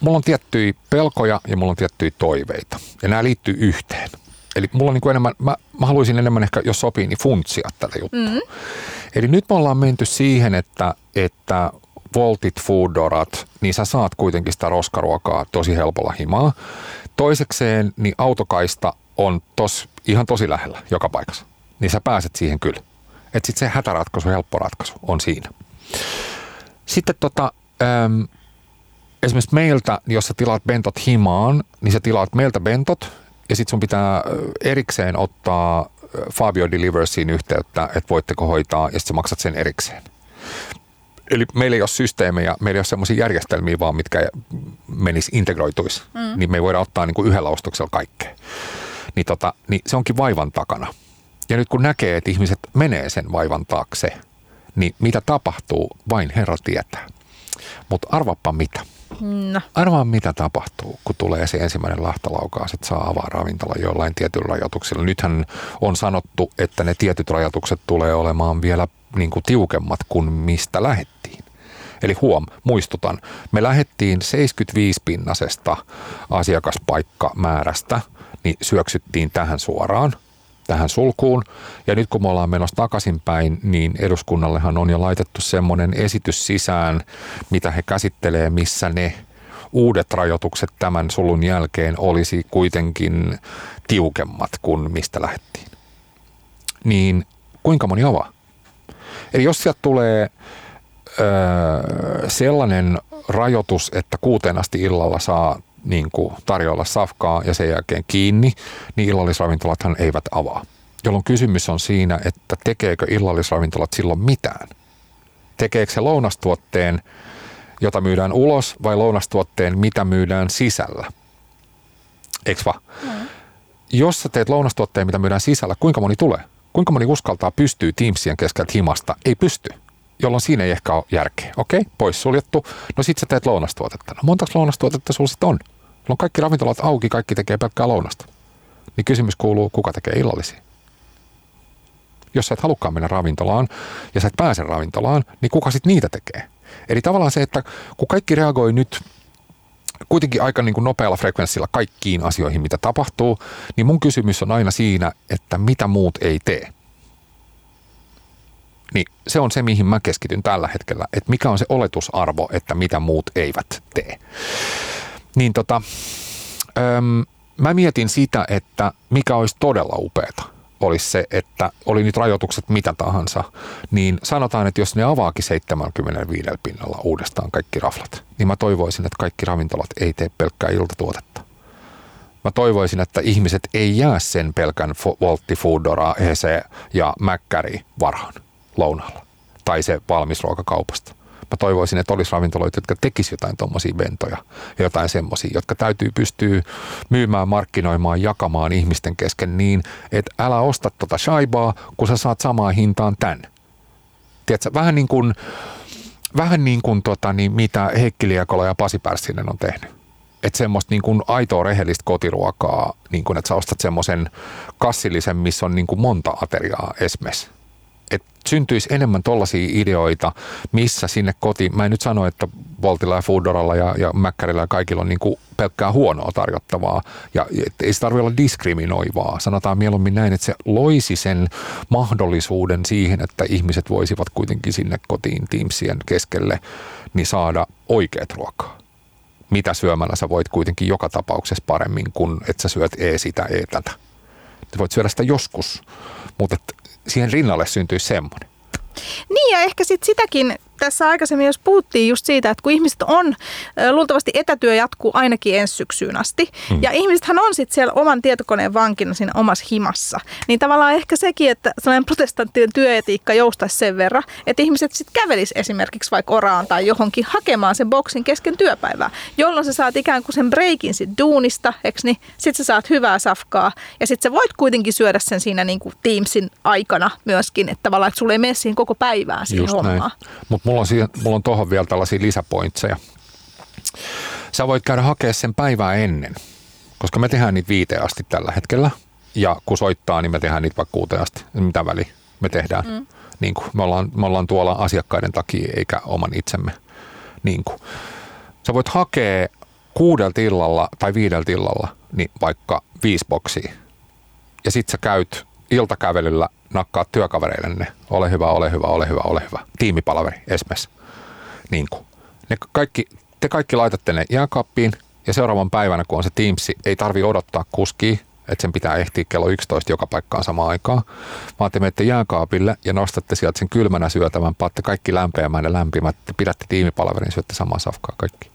mulla on tiettyjä pelkoja ja mulla on tiettyjä toiveita ja nämä liittyy yhteen. Eli mulla on niin kuin enemmän, mä, mä haluaisin enemmän ehkä, jos sopii, niin funtsia tätä juttua. Mm-hmm. Eli nyt me ollaan menty siihen, että, että Voltit Foodorat, niin sä saat kuitenkin sitä roskaruokaa tosi helpolla himaa. Toisekseen, niin autokaista on tos, ihan tosi lähellä joka paikassa. Niin sä pääset siihen kyllä. Että sitten se hätäratkaisu, helppo ratkaisu on siinä. Sitten tota, äm, esimerkiksi meiltä, jos sä tilaat bentot himaan, niin sä tilaat meiltä bentot ja sitten sun pitää erikseen ottaa Fabio Deliversiin yhteyttä, että voitteko hoitaa ja sitten maksat sen erikseen. Eli meillä ei ole systeemejä, meillä ei ole sellaisia järjestelmiä vaan, mitkä menis integroituisi. Mm. Niin me ei voida ottaa niin kuin yhdellä ostoksella kaikkea. Niin, tota, niin se onkin vaivan takana. Ja nyt kun näkee, että ihmiset menee sen vaivan taakse, niin mitä tapahtuu, vain Herra tietää. Mutta arvappa mitä. No. Arvaa mitä tapahtuu, kun tulee se ensimmäinen lahtalaukaus, että saa avaa ravintola jollain tietyllä rajoituksilla. Nythän on sanottu, että ne tietyt rajoitukset tulee olemaan vielä niin kuin tiukemmat kuin mistä lähettiin. Eli huom, muistutan, me lähettiin 75-pinnasesta asiakaspaikkamäärästä, niin syöksyttiin tähän suoraan – tähän sulkuun. Ja nyt kun me ollaan menossa takaisinpäin, niin eduskunnallehan on jo laitettu semmoinen esitys sisään, mitä he käsittelee, missä ne uudet rajoitukset tämän sulun jälkeen olisi kuitenkin tiukemmat kuin mistä lähdettiin. Niin kuinka moni avaa? Eli jos sieltä tulee öö, sellainen rajoitus, että kuuteen asti illalla saa niin kuin tarjolla safkaa ja sen jälkeen kiinni, niin illallisravintolathan eivät avaa. Jolloin kysymys on siinä, että tekeekö illallisravintolat silloin mitään? Tekeekö se lounastuotteen, jota myydään ulos, vai lounastuotteen, mitä myydään sisällä? Eikö va? Mm. Jos sä teet lounastuotteen, mitä myydään sisällä, kuinka moni tulee? Kuinka moni uskaltaa pystyy Teamsien keskeltä himasta? Ei pysty jolloin siinä ei ehkä ole järkeä. Okei, pois suljettu. No sit sä teet lounastuotetta. No montaks lounastuotetta sulla sitten on? Sulla on kaikki ravintolat auki, kaikki tekee pelkkää lounasta. Niin kysymys kuuluu, kuka tekee illallisia? Jos sä et halukkaan mennä ravintolaan ja sä et pääse ravintolaan, niin kuka sitten niitä tekee? Eli tavallaan se, että kun kaikki reagoi nyt kuitenkin aika niin kuin nopealla frekvenssillä kaikkiin asioihin, mitä tapahtuu, niin mun kysymys on aina siinä, että mitä muut ei tee. Niin se on se, mihin mä keskityn tällä hetkellä, että mikä on se oletusarvo, että mitä muut eivät tee. Niin tota, öm, mä mietin sitä, että mikä olisi todella upeeta olisi se, että oli nyt rajoitukset mitä tahansa, niin sanotaan, että jos ne avaakin 75 pinnalla uudestaan kaikki raflat, niin mä toivoisin, että kaikki ravintolat ei tee pelkkää iltatuotetta. Mä toivoisin, että ihmiset ei jää sen pelkän Voltti, Foodora, Hese ja Mäkkäri varhaan lounaalla tai se valmis ruokakaupasta. Mä toivoisin, että olisi ravintoloita, jotka tekisivät jotain tuommoisia bentoja ja jotain semmoisia, jotka täytyy pystyä myymään, markkinoimaan, jakamaan ihmisten kesken niin, että älä osta tota shaibaa, kun sä saat samaan hintaan tän. Tiedätkö, vähän niin kuin, vähän niin kuin tota, niin mitä Heikki Liekola ja Pasi Pärssinen on tehnyt. Että semmoista niin kuin aitoa rehellistä kotiruokaa, niin kuin, että sä ostat semmoisen kassillisen, missä on niin kuin monta ateriaa esimerkiksi että syntyisi enemmän tollaisia ideoita, missä sinne koti, mä en nyt sano, että Voltilla ja Foodoralla ja, ja Mäkkärillä ja kaikilla on niin kuin pelkkää huonoa tarjottavaa ja ei se tarvitse olla diskriminoivaa. Sanotaan mieluummin näin, että se loisi sen mahdollisuuden siihen, että ihmiset voisivat kuitenkin sinne kotiin Teamsien keskelle niin saada oikeat ruokaa mitä syömällä sä voit kuitenkin joka tapauksessa paremmin kuin että sä syöt e sitä, e tätä. Sä voit syödä sitä joskus, mutta siihen rinnalle syntyisi semmoinen. Niin ja ehkä sit sitäkin tässä aikaisemmin, jos puhuttiin just siitä, että kun ihmiset on, luultavasti etätyö jatkuu ainakin ensi syksyyn asti, mm. ja ihmisethän on sitten siellä oman tietokoneen vankina siinä omassa himassa, niin tavallaan ehkä sekin, että sellainen protestanttinen työetiikka joustaisi sen verran, että ihmiset sitten kävelis esimerkiksi vaikka oraan tai johonkin hakemaan sen boksin kesken työpäivää, jolloin sä saat ikään kuin sen breikin sit duunista, eks niin? Sitten sä saat hyvää safkaa, ja sitten sä voit kuitenkin syödä sen siinä niin kuin Teamsin aikana myöskin, että tavallaan, että sulle ei mene siihen koko päivään siihen Just hommaan. Mutta mulla on, siihen, mulla on tohon vielä tällaisia lisäpointseja. Sä voit käydä hakea sen päivää ennen, koska me tehdään niitä viiteen asti tällä hetkellä. Ja kun soittaa, niin me tehdään niitä vaikka kuuteen asti. Mitä väli me tehdään? Mm. Niin kuin, me, ollaan, me ollaan tuolla asiakkaiden takia eikä oman itsemme. Niin kuin. Sä voit hakea kuudelta illalla tai viideltä illalla niin vaikka viisi boksia. Ja sit sä käyt iltakävelyllä nakkaa työkavereillenne, ole hyvä, ole hyvä, ole hyvä, ole hyvä. Tiimipalaveri esimerkiksi. Niin kuin. Ne kaikki, te kaikki laitatte ne jääkaappiin ja seuraavan päivänä, kun on se Teamsi, ei tarvi odottaa kuskia, että sen pitää ehtiä kello 11 joka paikkaan samaan aikaan, vaan te menette jääkaapille ja nostatte sieltä sen kylmänä syötävän, paatte kaikki lämpeämään ja lämpimät, pidätte tiimipalaverin, syötte samaa safkaa kaikki.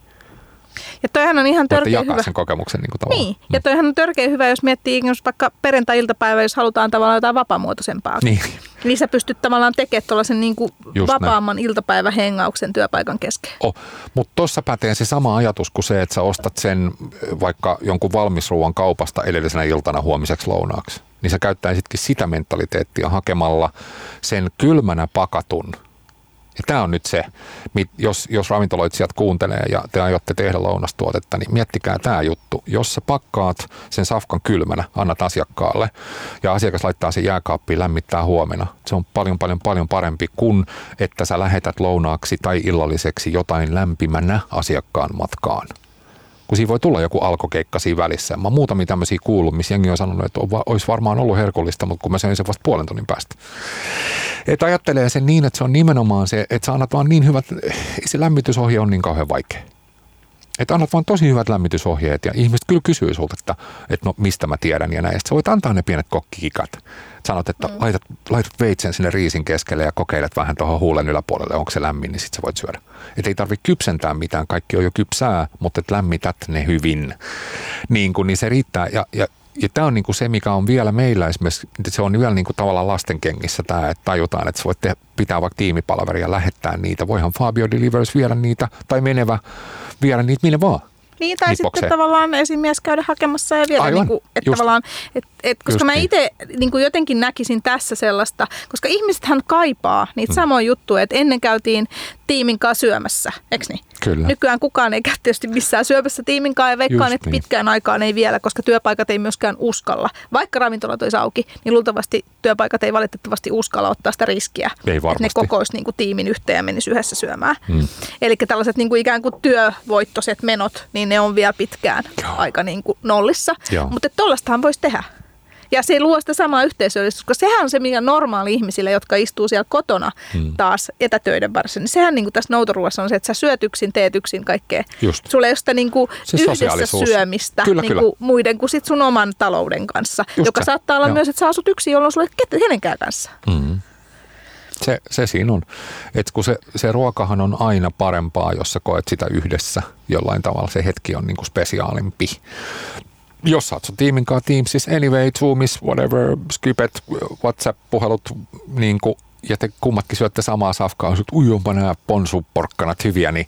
Ja toihan on ihan törkeä hyvä. sen kokemuksen niin kuin tavallaan. Niin, ja mm. toihan on törkeä hyvä, jos miettii jos vaikka perjantai-iltapäivä, jos halutaan tavallaan jotain vapaamuotoisempaa. Niin. Niin sä pystyt tavallaan tekemään tuollaisen niin kuin vapaamman näin. iltapäivähengauksen työpaikan kesken. Oh, mutta tuossa pätee se sama ajatus kuin se, että sä ostat sen vaikka jonkun valmisruuan kaupasta edellisenä iltana huomiseksi lounaaksi. Niin sä käyttäisitkin sitä mentaliteettia hakemalla sen kylmänä pakatun Ja tämä on nyt se, jos, jos ravintoloitsijat kuuntelee ja te aiotte tehdä lounastuotetta, niin miettikää tämä juttu. Jos sä pakkaat sen safkan kylmänä, annat asiakkaalle ja asiakas laittaa sen jääkaappiin lämmittää huomenna. Se on paljon paljon paljon parempi kuin, että sä lähetät lounaaksi tai illalliseksi jotain lämpimänä asiakkaan matkaan kun siinä voi tulla joku alkokeikka siinä välissä. Mä oon muutamia tämmöisiä kuullut, missä jengi on sanonut, että olisi varmaan ollut herkullista, mutta kun mä söin sen vasta puolen tunnin päästä. Että ajattelee sen niin, että se on nimenomaan se, että sä annat vaan niin hyvät, se lämmitysohje on niin kauhean vaikea. Että annat vaan tosi hyvät lämmitysohjeet ja ihmiset kyllä kysyy sulta, että, että no mistä mä tiedän ja näin. Sä voit antaa ne pienet kokkikikat. Sanot, että mm. laitat, laitat veitsen sinne riisin keskelle ja kokeilet vähän tuohon huulen yläpuolelle, onko se lämmin, niin sit sä voit syödä. Että ei tarvitse kypsentää mitään, kaikki on jo kypsää, mutta et lämmität ne hyvin. Niin, kun, niin se riittää. Ja, ja ja tämä on niinku se, mikä on vielä meillä esimerkiksi, se on vielä niinku tavallaan lastenkengissä tämä, että tajutaan, että sä voit te- pitää vaikka tiimipalveria lähettää niitä. Voihan Fabio Delivers viedä niitä tai menevä viedä niitä minne vaan. Niin, tai Nipokseen. sitten tavallaan esimies käydä hakemassa ja viedä, niin kuin, että tavallaan, et, et, koska Just mä niin. itse niin kuin jotenkin näkisin tässä sellaista, koska ihmisethän kaipaa niitä hmm. samoja juttuja, että ennen käytiin tiimin kanssa syömässä, eikö niin? Kyllä. Nykyään kukaan ei käy tietysti missään syömässä tiimin kanssa ja veikkaan, Just että niin. pitkään aikaan ei vielä, koska työpaikat ei myöskään uskalla. Vaikka ravintolat olisi auki, niin luultavasti työpaikat ei valitettavasti uskalla ottaa sitä riskiä, ei että ne kokoisi niin kuin tiimin yhteen ja menisi yhdessä syömään. Hmm. Eli tällaiset niin kuin ikään kuin työvoittoiset menot, niin ne on vielä pitkään Joo. aika niin kuin nollissa. Joo. Mutta tuollaistahan voisi tehdä. Ja se luo sitä samaa yhteisöllisyyttä, koska sehän on se, mikä normaali ihmisille, jotka istuu siellä kotona hmm. taas etätöiden varsin. Niin sehän niin kuin tässä noutoruuassa on se, että sä syöt yksin, teet yksin kaikkea. Just. Sulla ei ole sitä niin kuin yhdessä syömistä kyllä, niin kuin muiden kuin sit sun oman talouden kanssa, Just joka se. saattaa olla Joo. myös, että sä asut yksin, jolloin sulle ei kenenkään kanssa. Hmm. Se, se siinä on. Et kun se, se ruokahan on aina parempaa, jos sä koet sitä yhdessä. Jollain tavalla se hetki on niinku spesiaalimpi jos saat sun tiimin kanssa Teamsissa, anyway, Zoomis, whatever, Skypet, WhatsApp-puhelut, niin kuin, ja te kummatkin syötte samaa safkaa, että ui onpa nämä ponsuporkkanat hyviä, niin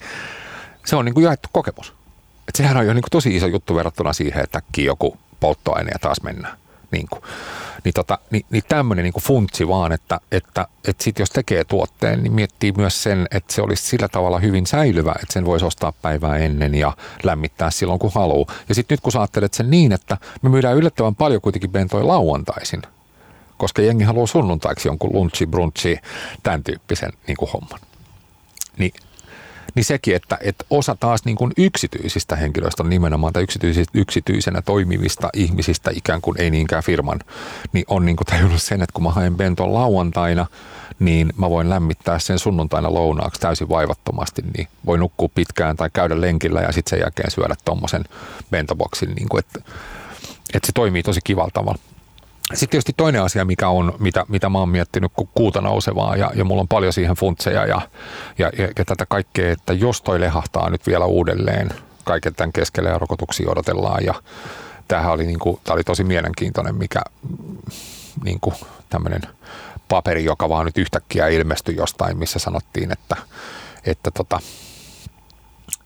se on niin kuin jaettu kokemus. Et sehän on jo niin kuin tosi iso juttu verrattuna siihen, että joku polttoaine ja taas mennään. Niin kuin. Niin, tota, niin, niin tämmöinen niin funtsi vaan, että, että, että sit jos tekee tuotteen, niin miettii myös sen, että se olisi sillä tavalla hyvin säilyvä, että sen voisi ostaa päivää ennen ja lämmittää silloin kun haluaa. Ja sitten nyt kun sä ajattelet sen niin, että me myydään yllättävän paljon kuitenkin bentoja lauantaisin, koska jengi haluaa sunnuntaiksi jonkun lunchi, brunchi, tämän tyyppisen niin kuin homman. Niin niin sekin, että, että osa taas niin kuin yksityisistä henkilöistä on nimenomaan tai yksityisenä toimivista ihmisistä ikään kuin ei niinkään firman, niin on niin kuin tajunnut sen, että kun mä haen benton lauantaina, niin mä voin lämmittää sen sunnuntaina lounaaksi täysin vaivattomasti, niin voi nukkua pitkään tai käydä lenkillä ja sitten sen jälkeen syödä tuommoisen bentoboksin, niin kuin, että, että se toimii tosi kivalla tavalla. Sitten tietysti toinen asia, mikä on, mitä, mitä mä oon miettinyt, kun kuuta nousevaa ja, ja mulla on paljon siihen funtseja ja, ja, ja, ja tätä kaikkea, että jos toi lehahtaa nyt vielä uudelleen kaiken tämän keskelle ja rokotuksia odotellaan ja tämähän oli, niin kuin, tämä oli tosi mielenkiintoinen, mikä niin kuin tämmöinen paperi, joka vaan nyt yhtäkkiä ilmestyi jostain, missä sanottiin, että, että, tota,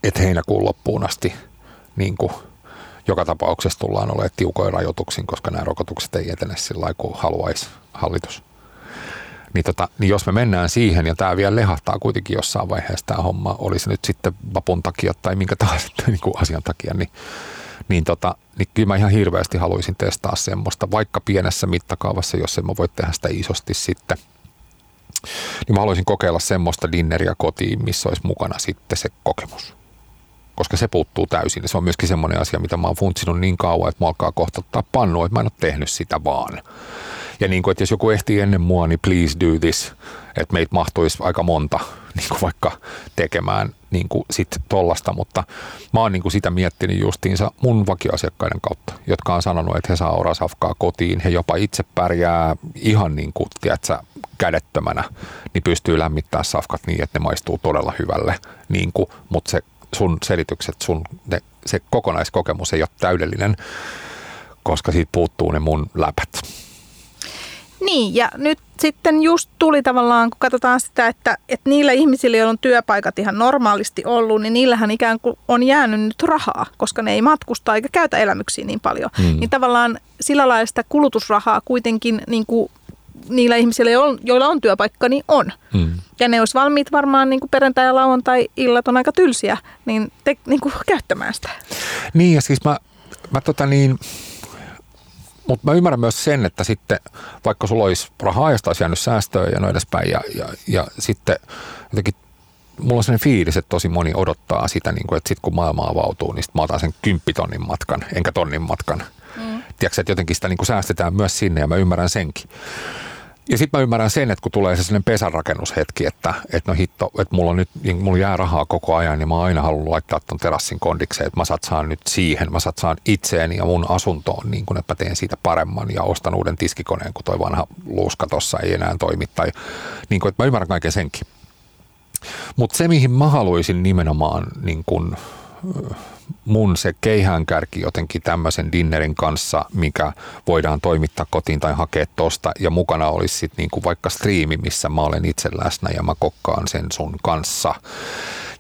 että heinäkuun loppuun asti niin kuin joka tapauksessa tullaan olemaan tiukoin rajoituksin, koska nämä rokotukset ei etene sillä lailla kuin haluaisi hallitus. Niin, tota, niin jos me mennään siihen, ja tämä vielä lehahtaa kuitenkin jossain vaiheessa tämä homma, olisi nyt sitten vapun takia tai minkä tahansa niin kuin asian takia, niin, niin, tota, niin kyllä mä ihan hirveästi haluaisin testaa semmoista, vaikka pienessä mittakaavassa, jos en mä voi tehdä sitä isosti sitten. Niin mä haluaisin kokeilla semmoista dinneriä kotiin, missä olisi mukana sitten se kokemus koska se puuttuu täysin. Se on myöskin semmoinen asia, mitä mä oon funtsinut niin kauan, että mä alkaa kohta ottaa pannu, että mä en ole tehnyt sitä vaan. Ja niin kuin, että jos joku ehtii ennen mua, niin please do this, että meitä mahtuisi aika monta niin kuin vaikka tekemään niin kuin sit tollasta, mutta mä oon niin kuin sitä miettinyt justiinsa mun vakioasiakkaiden kautta, jotka on sanonut, että he saa orasafkaa kotiin, he jopa itse pärjää ihan niin kuin, tiedätkö, kädettömänä, niin pystyy lämmittämään safkat niin, että ne maistuu todella hyvälle, niin kuin, mutta se sun selitykset, sun, ne, se kokonaiskokemus ei ole täydellinen, koska siitä puuttuu ne mun läpät. Niin, ja nyt sitten just tuli tavallaan, kun katsotaan sitä, että, että niillä ihmisillä, joilla on työpaikat ihan normaalisti ollut, niin niillähän ikään kuin on jäänyt nyt rahaa, koska ne ei matkusta eikä käytä elämyksiä niin paljon. Hmm. Niin tavallaan sillä lailla sitä kulutusrahaa kuitenkin niin kuin niillä ihmisillä, joilla on työpaikka, niin on. Mm. Ja ne olisi valmiit varmaan niin kuin perjantai- ja lauantai-illat on aika tylsiä, niin, te, niin kuin käyttämään sitä. Niin ja siis mä, mä tota niin, mutta mä ymmärrän myös sen, että sitten vaikka sulla olisi rahaa ja olisi jäänyt säästöä ja noin edespäin ja, ja, ja sitten jotenkin mulla on sellainen fiilis, että tosi moni odottaa sitä, niin kuin, että sitten kun maailma avautuu, niin sit mä otan sen kymppitonnin matkan, enkä tonnin matkan. Mm. Tiedätkö, että jotenkin sitä niin kuin säästetään myös sinne ja mä ymmärrän senkin. Ja sitten mä ymmärrän sen, että kun tulee se sellainen pesänrakennushetki, että, että no hitto, että mulla, on nyt, niin mulla jää rahaa koko ajan, niin mä oon aina halunnut laittaa ton terassin kondikseen, että mä satsaan nyt siihen, mä satsaan itseeni ja mun asuntoon, niin kun, että mä teen siitä paremman ja ostan uuden tiskikoneen, kun toi vanha luuska tossa ei enää toimi. Tai, niin kun, että mä ymmärrän kaiken senkin. Mutta se, mihin mä haluaisin nimenomaan niin kun, mun se keihäänkärki jotenkin tämmöisen dinnerin kanssa, mikä voidaan toimittaa kotiin tai hakea tosta ja mukana olisi sitten niinku vaikka striimi, missä mä olen itse läsnä ja mä kokkaan sen sun kanssa.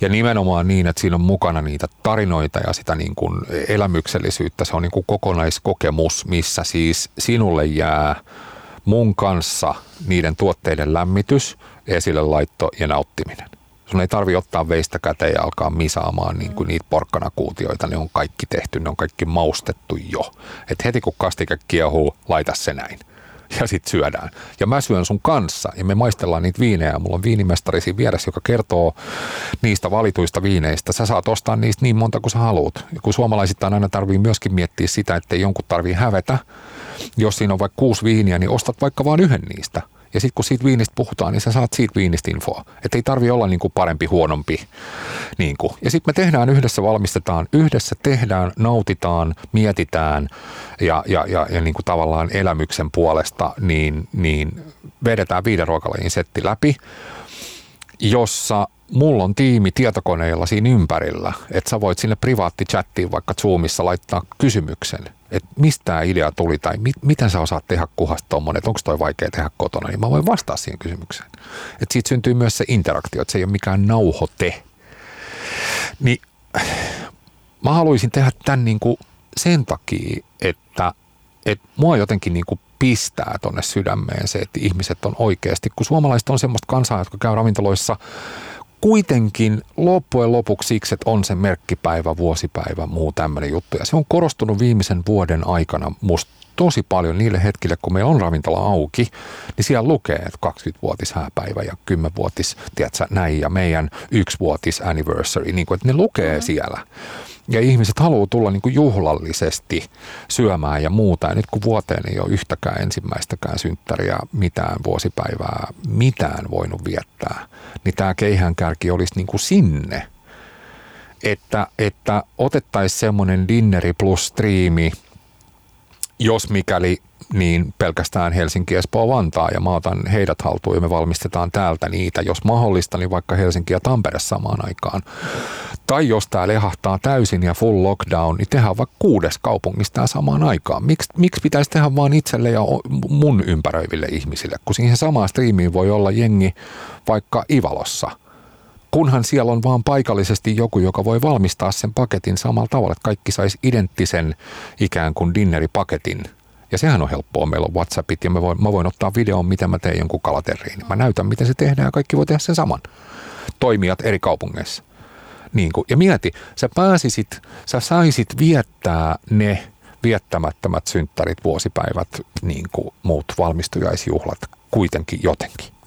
Ja nimenomaan niin, että siinä on mukana niitä tarinoita ja sitä niin kuin elämyksellisyyttä. Se on niin kuin kokonaiskokemus, missä siis sinulle jää mun kanssa niiden tuotteiden lämmitys, esille laitto ja nauttiminen. Sun ei tarvi ottaa veistä käteen ja alkaa misaamaan niin kuin niitä porkkanakuutioita. Ne on kaikki tehty, ne on kaikki maustettu jo. Et heti kun kastike kiehuu, laita se näin. Ja sit syödään. Ja mä syön sun kanssa ja me maistellaan niitä viinejä. Mulla on viinimestari siinä vieressä, joka kertoo niistä valituista viineistä. Sä saat ostaa niistä niin monta kuin sä haluat. Ja kun suomalaisittain aina tarvii myöskin miettiä sitä, että jonkun tarvii hävetä. Jos siinä on vaikka kuusi viiniä, niin ostat vaikka vain yhden niistä – ja sitten kun siitä viinistä puhutaan, niin sä saat siitä viinistä infoa. Että ei tarvi olla niinku parempi, huonompi. Niinku. Ja sitten me tehdään yhdessä, valmistetaan, yhdessä tehdään, nautitaan, mietitään ja, ja, ja, ja niinku tavallaan elämyksen puolesta niin, niin vedetään viiden ruokalajin setti läpi, jossa mulla on tiimi tietokoneilla siinä ympärillä, että sä voit sinne privaattichattiin vaikka Zoomissa laittaa kysymyksen, että mistä tämä idea tuli tai mit, miten sä osaat tehdä kuhasta tuommoinen, että onko toi vaikea tehdä kotona, niin mä voin vastaa siihen kysymykseen. Että siitä syntyy myös se interaktio, että se ei ole mikään nauhoite. Niin mä haluaisin tehdä tämän niin kuin sen takia, että, että mua jotenkin niin pistää tonne sydämeen se, että ihmiset on oikeasti, kun suomalaiset on semmoista kansaa, jotka käy ravintoloissa kuitenkin loppujen lopuksi siksi, että on se merkkipäivä, vuosipäivä, muu tämmöinen juttu. Ja se on korostunut viimeisen vuoden aikana musta tosi paljon niille hetkille, kun meillä on ravintola auki, niin siellä lukee, että 20-vuotis hääpäivä ja 10-vuotis, tiedätkö, näin, ja meidän yksivuotis anniversary, niin kuin, että ne lukee mm-hmm. siellä. Ja ihmiset haluaa tulla niin kuin juhlallisesti syömään ja muuta. Ja nyt kun vuoteen ei ole yhtäkään ensimmäistäkään synttäriä, mitään vuosipäivää, mitään voinut viettää, niin tämä keihäänkärki olisi niin kuin sinne. Että, että otettaisiin semmoinen dinneri plus striimi, jos mikäli niin pelkästään Helsinki, Espoo, Vantaa ja mä otan heidät haltuun ja me valmistetaan täältä niitä, jos mahdollista, niin vaikka Helsinki ja Tampere samaan aikaan. Tai jos tämä lehahtaa täysin ja full lockdown, niin tehdään vaikka kuudes kaupungista samaan aikaan. Miks, miksi pitäisi tehdä vaan itselle ja mun ympäröiville ihmisille, kun siihen samaan striimiin voi olla jengi vaikka Ivalossa – kunhan siellä on vaan paikallisesti joku, joka voi valmistaa sen paketin samalla tavalla, että kaikki saisi identtisen ikään kuin dinneripaketin ja sehän on helppoa. Meillä on WhatsAppit ja mä voin, mä voin ottaa videon, miten mä teen jonkun kalaterriin. Mä näytän, miten se tehdään ja kaikki voi tehdä sen saman. Toimijat eri kaupungeissa. Niin kuin, ja mieti, sä pääsisit, sä saisit viettää ne viettämättömät synttärit, vuosipäivät, niin kuin muut valmistujaisjuhlat kuitenkin jotenkin.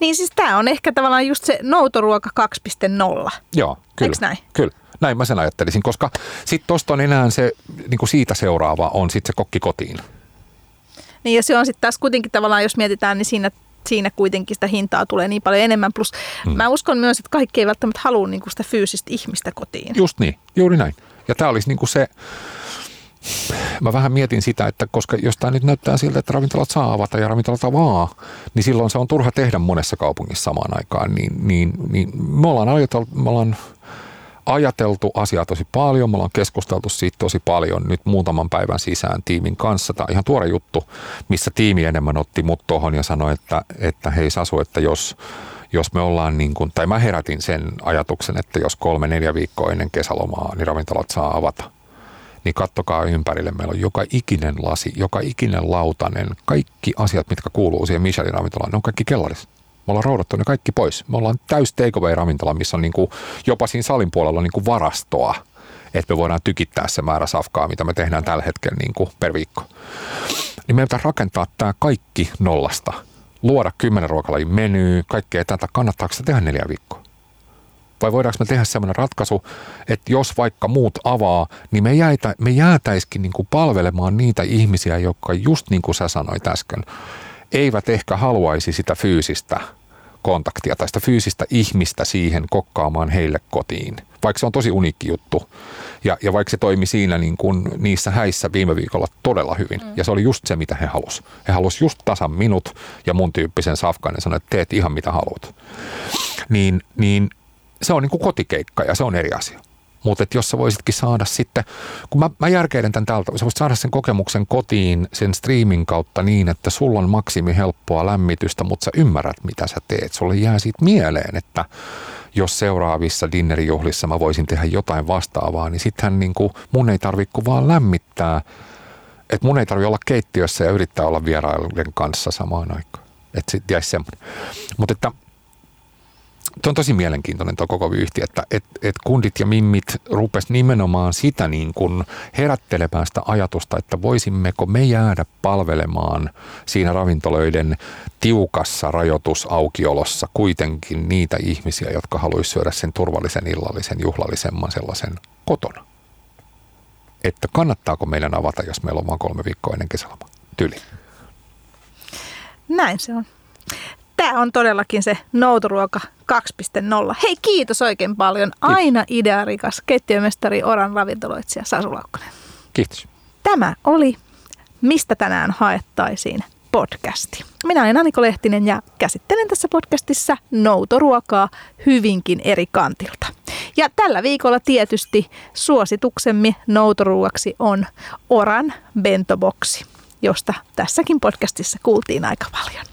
Niin siis tämä on ehkä tavallaan just se noutoruoka 2.0. Joo, kyllä. Eikö näin? Kyllä. Näin mä sen ajattelisin, koska sitten tuosta on enää se, niin kuin siitä seuraava on sitten se kokki kotiin. Niin ja se on sitten taas kuitenkin tavallaan, jos mietitään, niin siinä, siinä kuitenkin sitä hintaa tulee niin paljon enemmän. Plus hmm. mä uskon myös, että kaikki ei välttämättä halua niin kuin sitä fyysistä ihmistä kotiin. Just niin, juuri näin. Ja tämä olisi niin kuin se, mä vähän mietin sitä, että koska jos tämä nyt näyttää siltä, että ravintolat saa avata ja ravintolat avaa, niin silloin se on turha tehdä monessa kaupungissa samaan aikaan. Niin, niin, niin me ollaan ajateltu, me ollaan ajateltu asiaa tosi paljon, me ollaan keskusteltu siitä tosi paljon nyt muutaman päivän sisään tiimin kanssa. Tämä on ihan tuore juttu, missä tiimi enemmän otti mut tuohon ja sanoi, että, että hei Sasu, että jos, jos me ollaan niin kuin, tai mä herätin sen ajatuksen, että jos kolme, neljä viikkoa ennen kesälomaa, niin ravintolat saa avata. Niin kattokaa ympärille. Meillä on joka ikinen lasi, joka ikinen lautanen, kaikki asiat, mitkä kuuluu siihen Michelin ravintolaan, ne on kaikki kellarissa. Me ollaan roudattu ne kaikki pois. Me ollaan täys takeaway-ravintola, missä on niin kuin, jopa siinä salin puolella niin kuin varastoa, että me voidaan tykittää se määrä safkaa, mitä me tehdään tällä hetkellä niin kuin per viikko. Niin meidän pitää rakentaa tämä kaikki nollasta. Luoda kymmenen ruokalajin menyy, kaikkea tätä. Kannattaako se tehdä neljä viikkoa? Vai voidaanko me tehdä sellainen ratkaisu, että jos vaikka muut avaa, niin me, jäitä, me jäätäisikin niin kuin palvelemaan niitä ihmisiä, jotka just niin kuin sä sanoit äsken, eivät ehkä haluaisi sitä fyysistä kontaktia tai sitä fyysistä ihmistä siihen kokkaamaan heille kotiin. Vaikka se on tosi uniikki juttu. Ja, ja vaikka se toimi siinä niin kuin niissä häissä viime viikolla todella hyvin. Mm. Ja se oli just se, mitä he halusivat. He halusivat just tasan minut ja mun tyyppisen safkan ja sanoi, että teet ihan mitä haluat. Niin, niin se on niin kuin kotikeikka ja se on eri asia. Mutta jos sä voisitkin saada sitten, kun mä, mä järkeilen tämän täältä, sä voisit saada sen kokemuksen kotiin sen streamin kautta niin, että sulla on maksimi helppoa lämmitystä, mutta sä ymmärrät mitä sä teet. Sulle jää siitä mieleen, että jos seuraavissa dinnerijuhlissa mä voisin tehdä jotain vastaavaa, niin sittenhän niin kuin mun ei tarvitse vaan lämmittää, että mun ei tarvitse olla keittiössä ja yrittää olla vierailijoiden kanssa samaan aikaan. Että sitten jäisi semmoinen. Mutta että Tuo on tosi mielenkiintoinen tuo koko vyyhti, että et, et kundit ja mimmit rupes nimenomaan sitä niin kuin herättelemään sitä ajatusta, että voisimmeko me jäädä palvelemaan siinä ravintoloiden tiukassa rajoitusautiolossa kuitenkin niitä ihmisiä, jotka haluaisivat syödä sen turvallisen illallisen juhlallisemman sellaisen kotona. Että kannattaako meidän avata, jos meillä on vain kolme viikkoa ennen kesäloma? Tyli. Näin se on tämä on todellakin se Noutoruoka 2.0. Hei, kiitos oikein paljon. Aina idearikas keittiömestari Oran ravintoloitsija Sasu Laukkonen. Kiitos. Tämä oli Mistä tänään haettaisiin podcasti. Minä olen Aniko Lehtinen ja käsittelen tässä podcastissa noutoruokaa hyvinkin eri kantilta. Ja tällä viikolla tietysti suosituksemme noutoruuaksi on Oran bentoboksi, josta tässäkin podcastissa kuultiin aika paljon.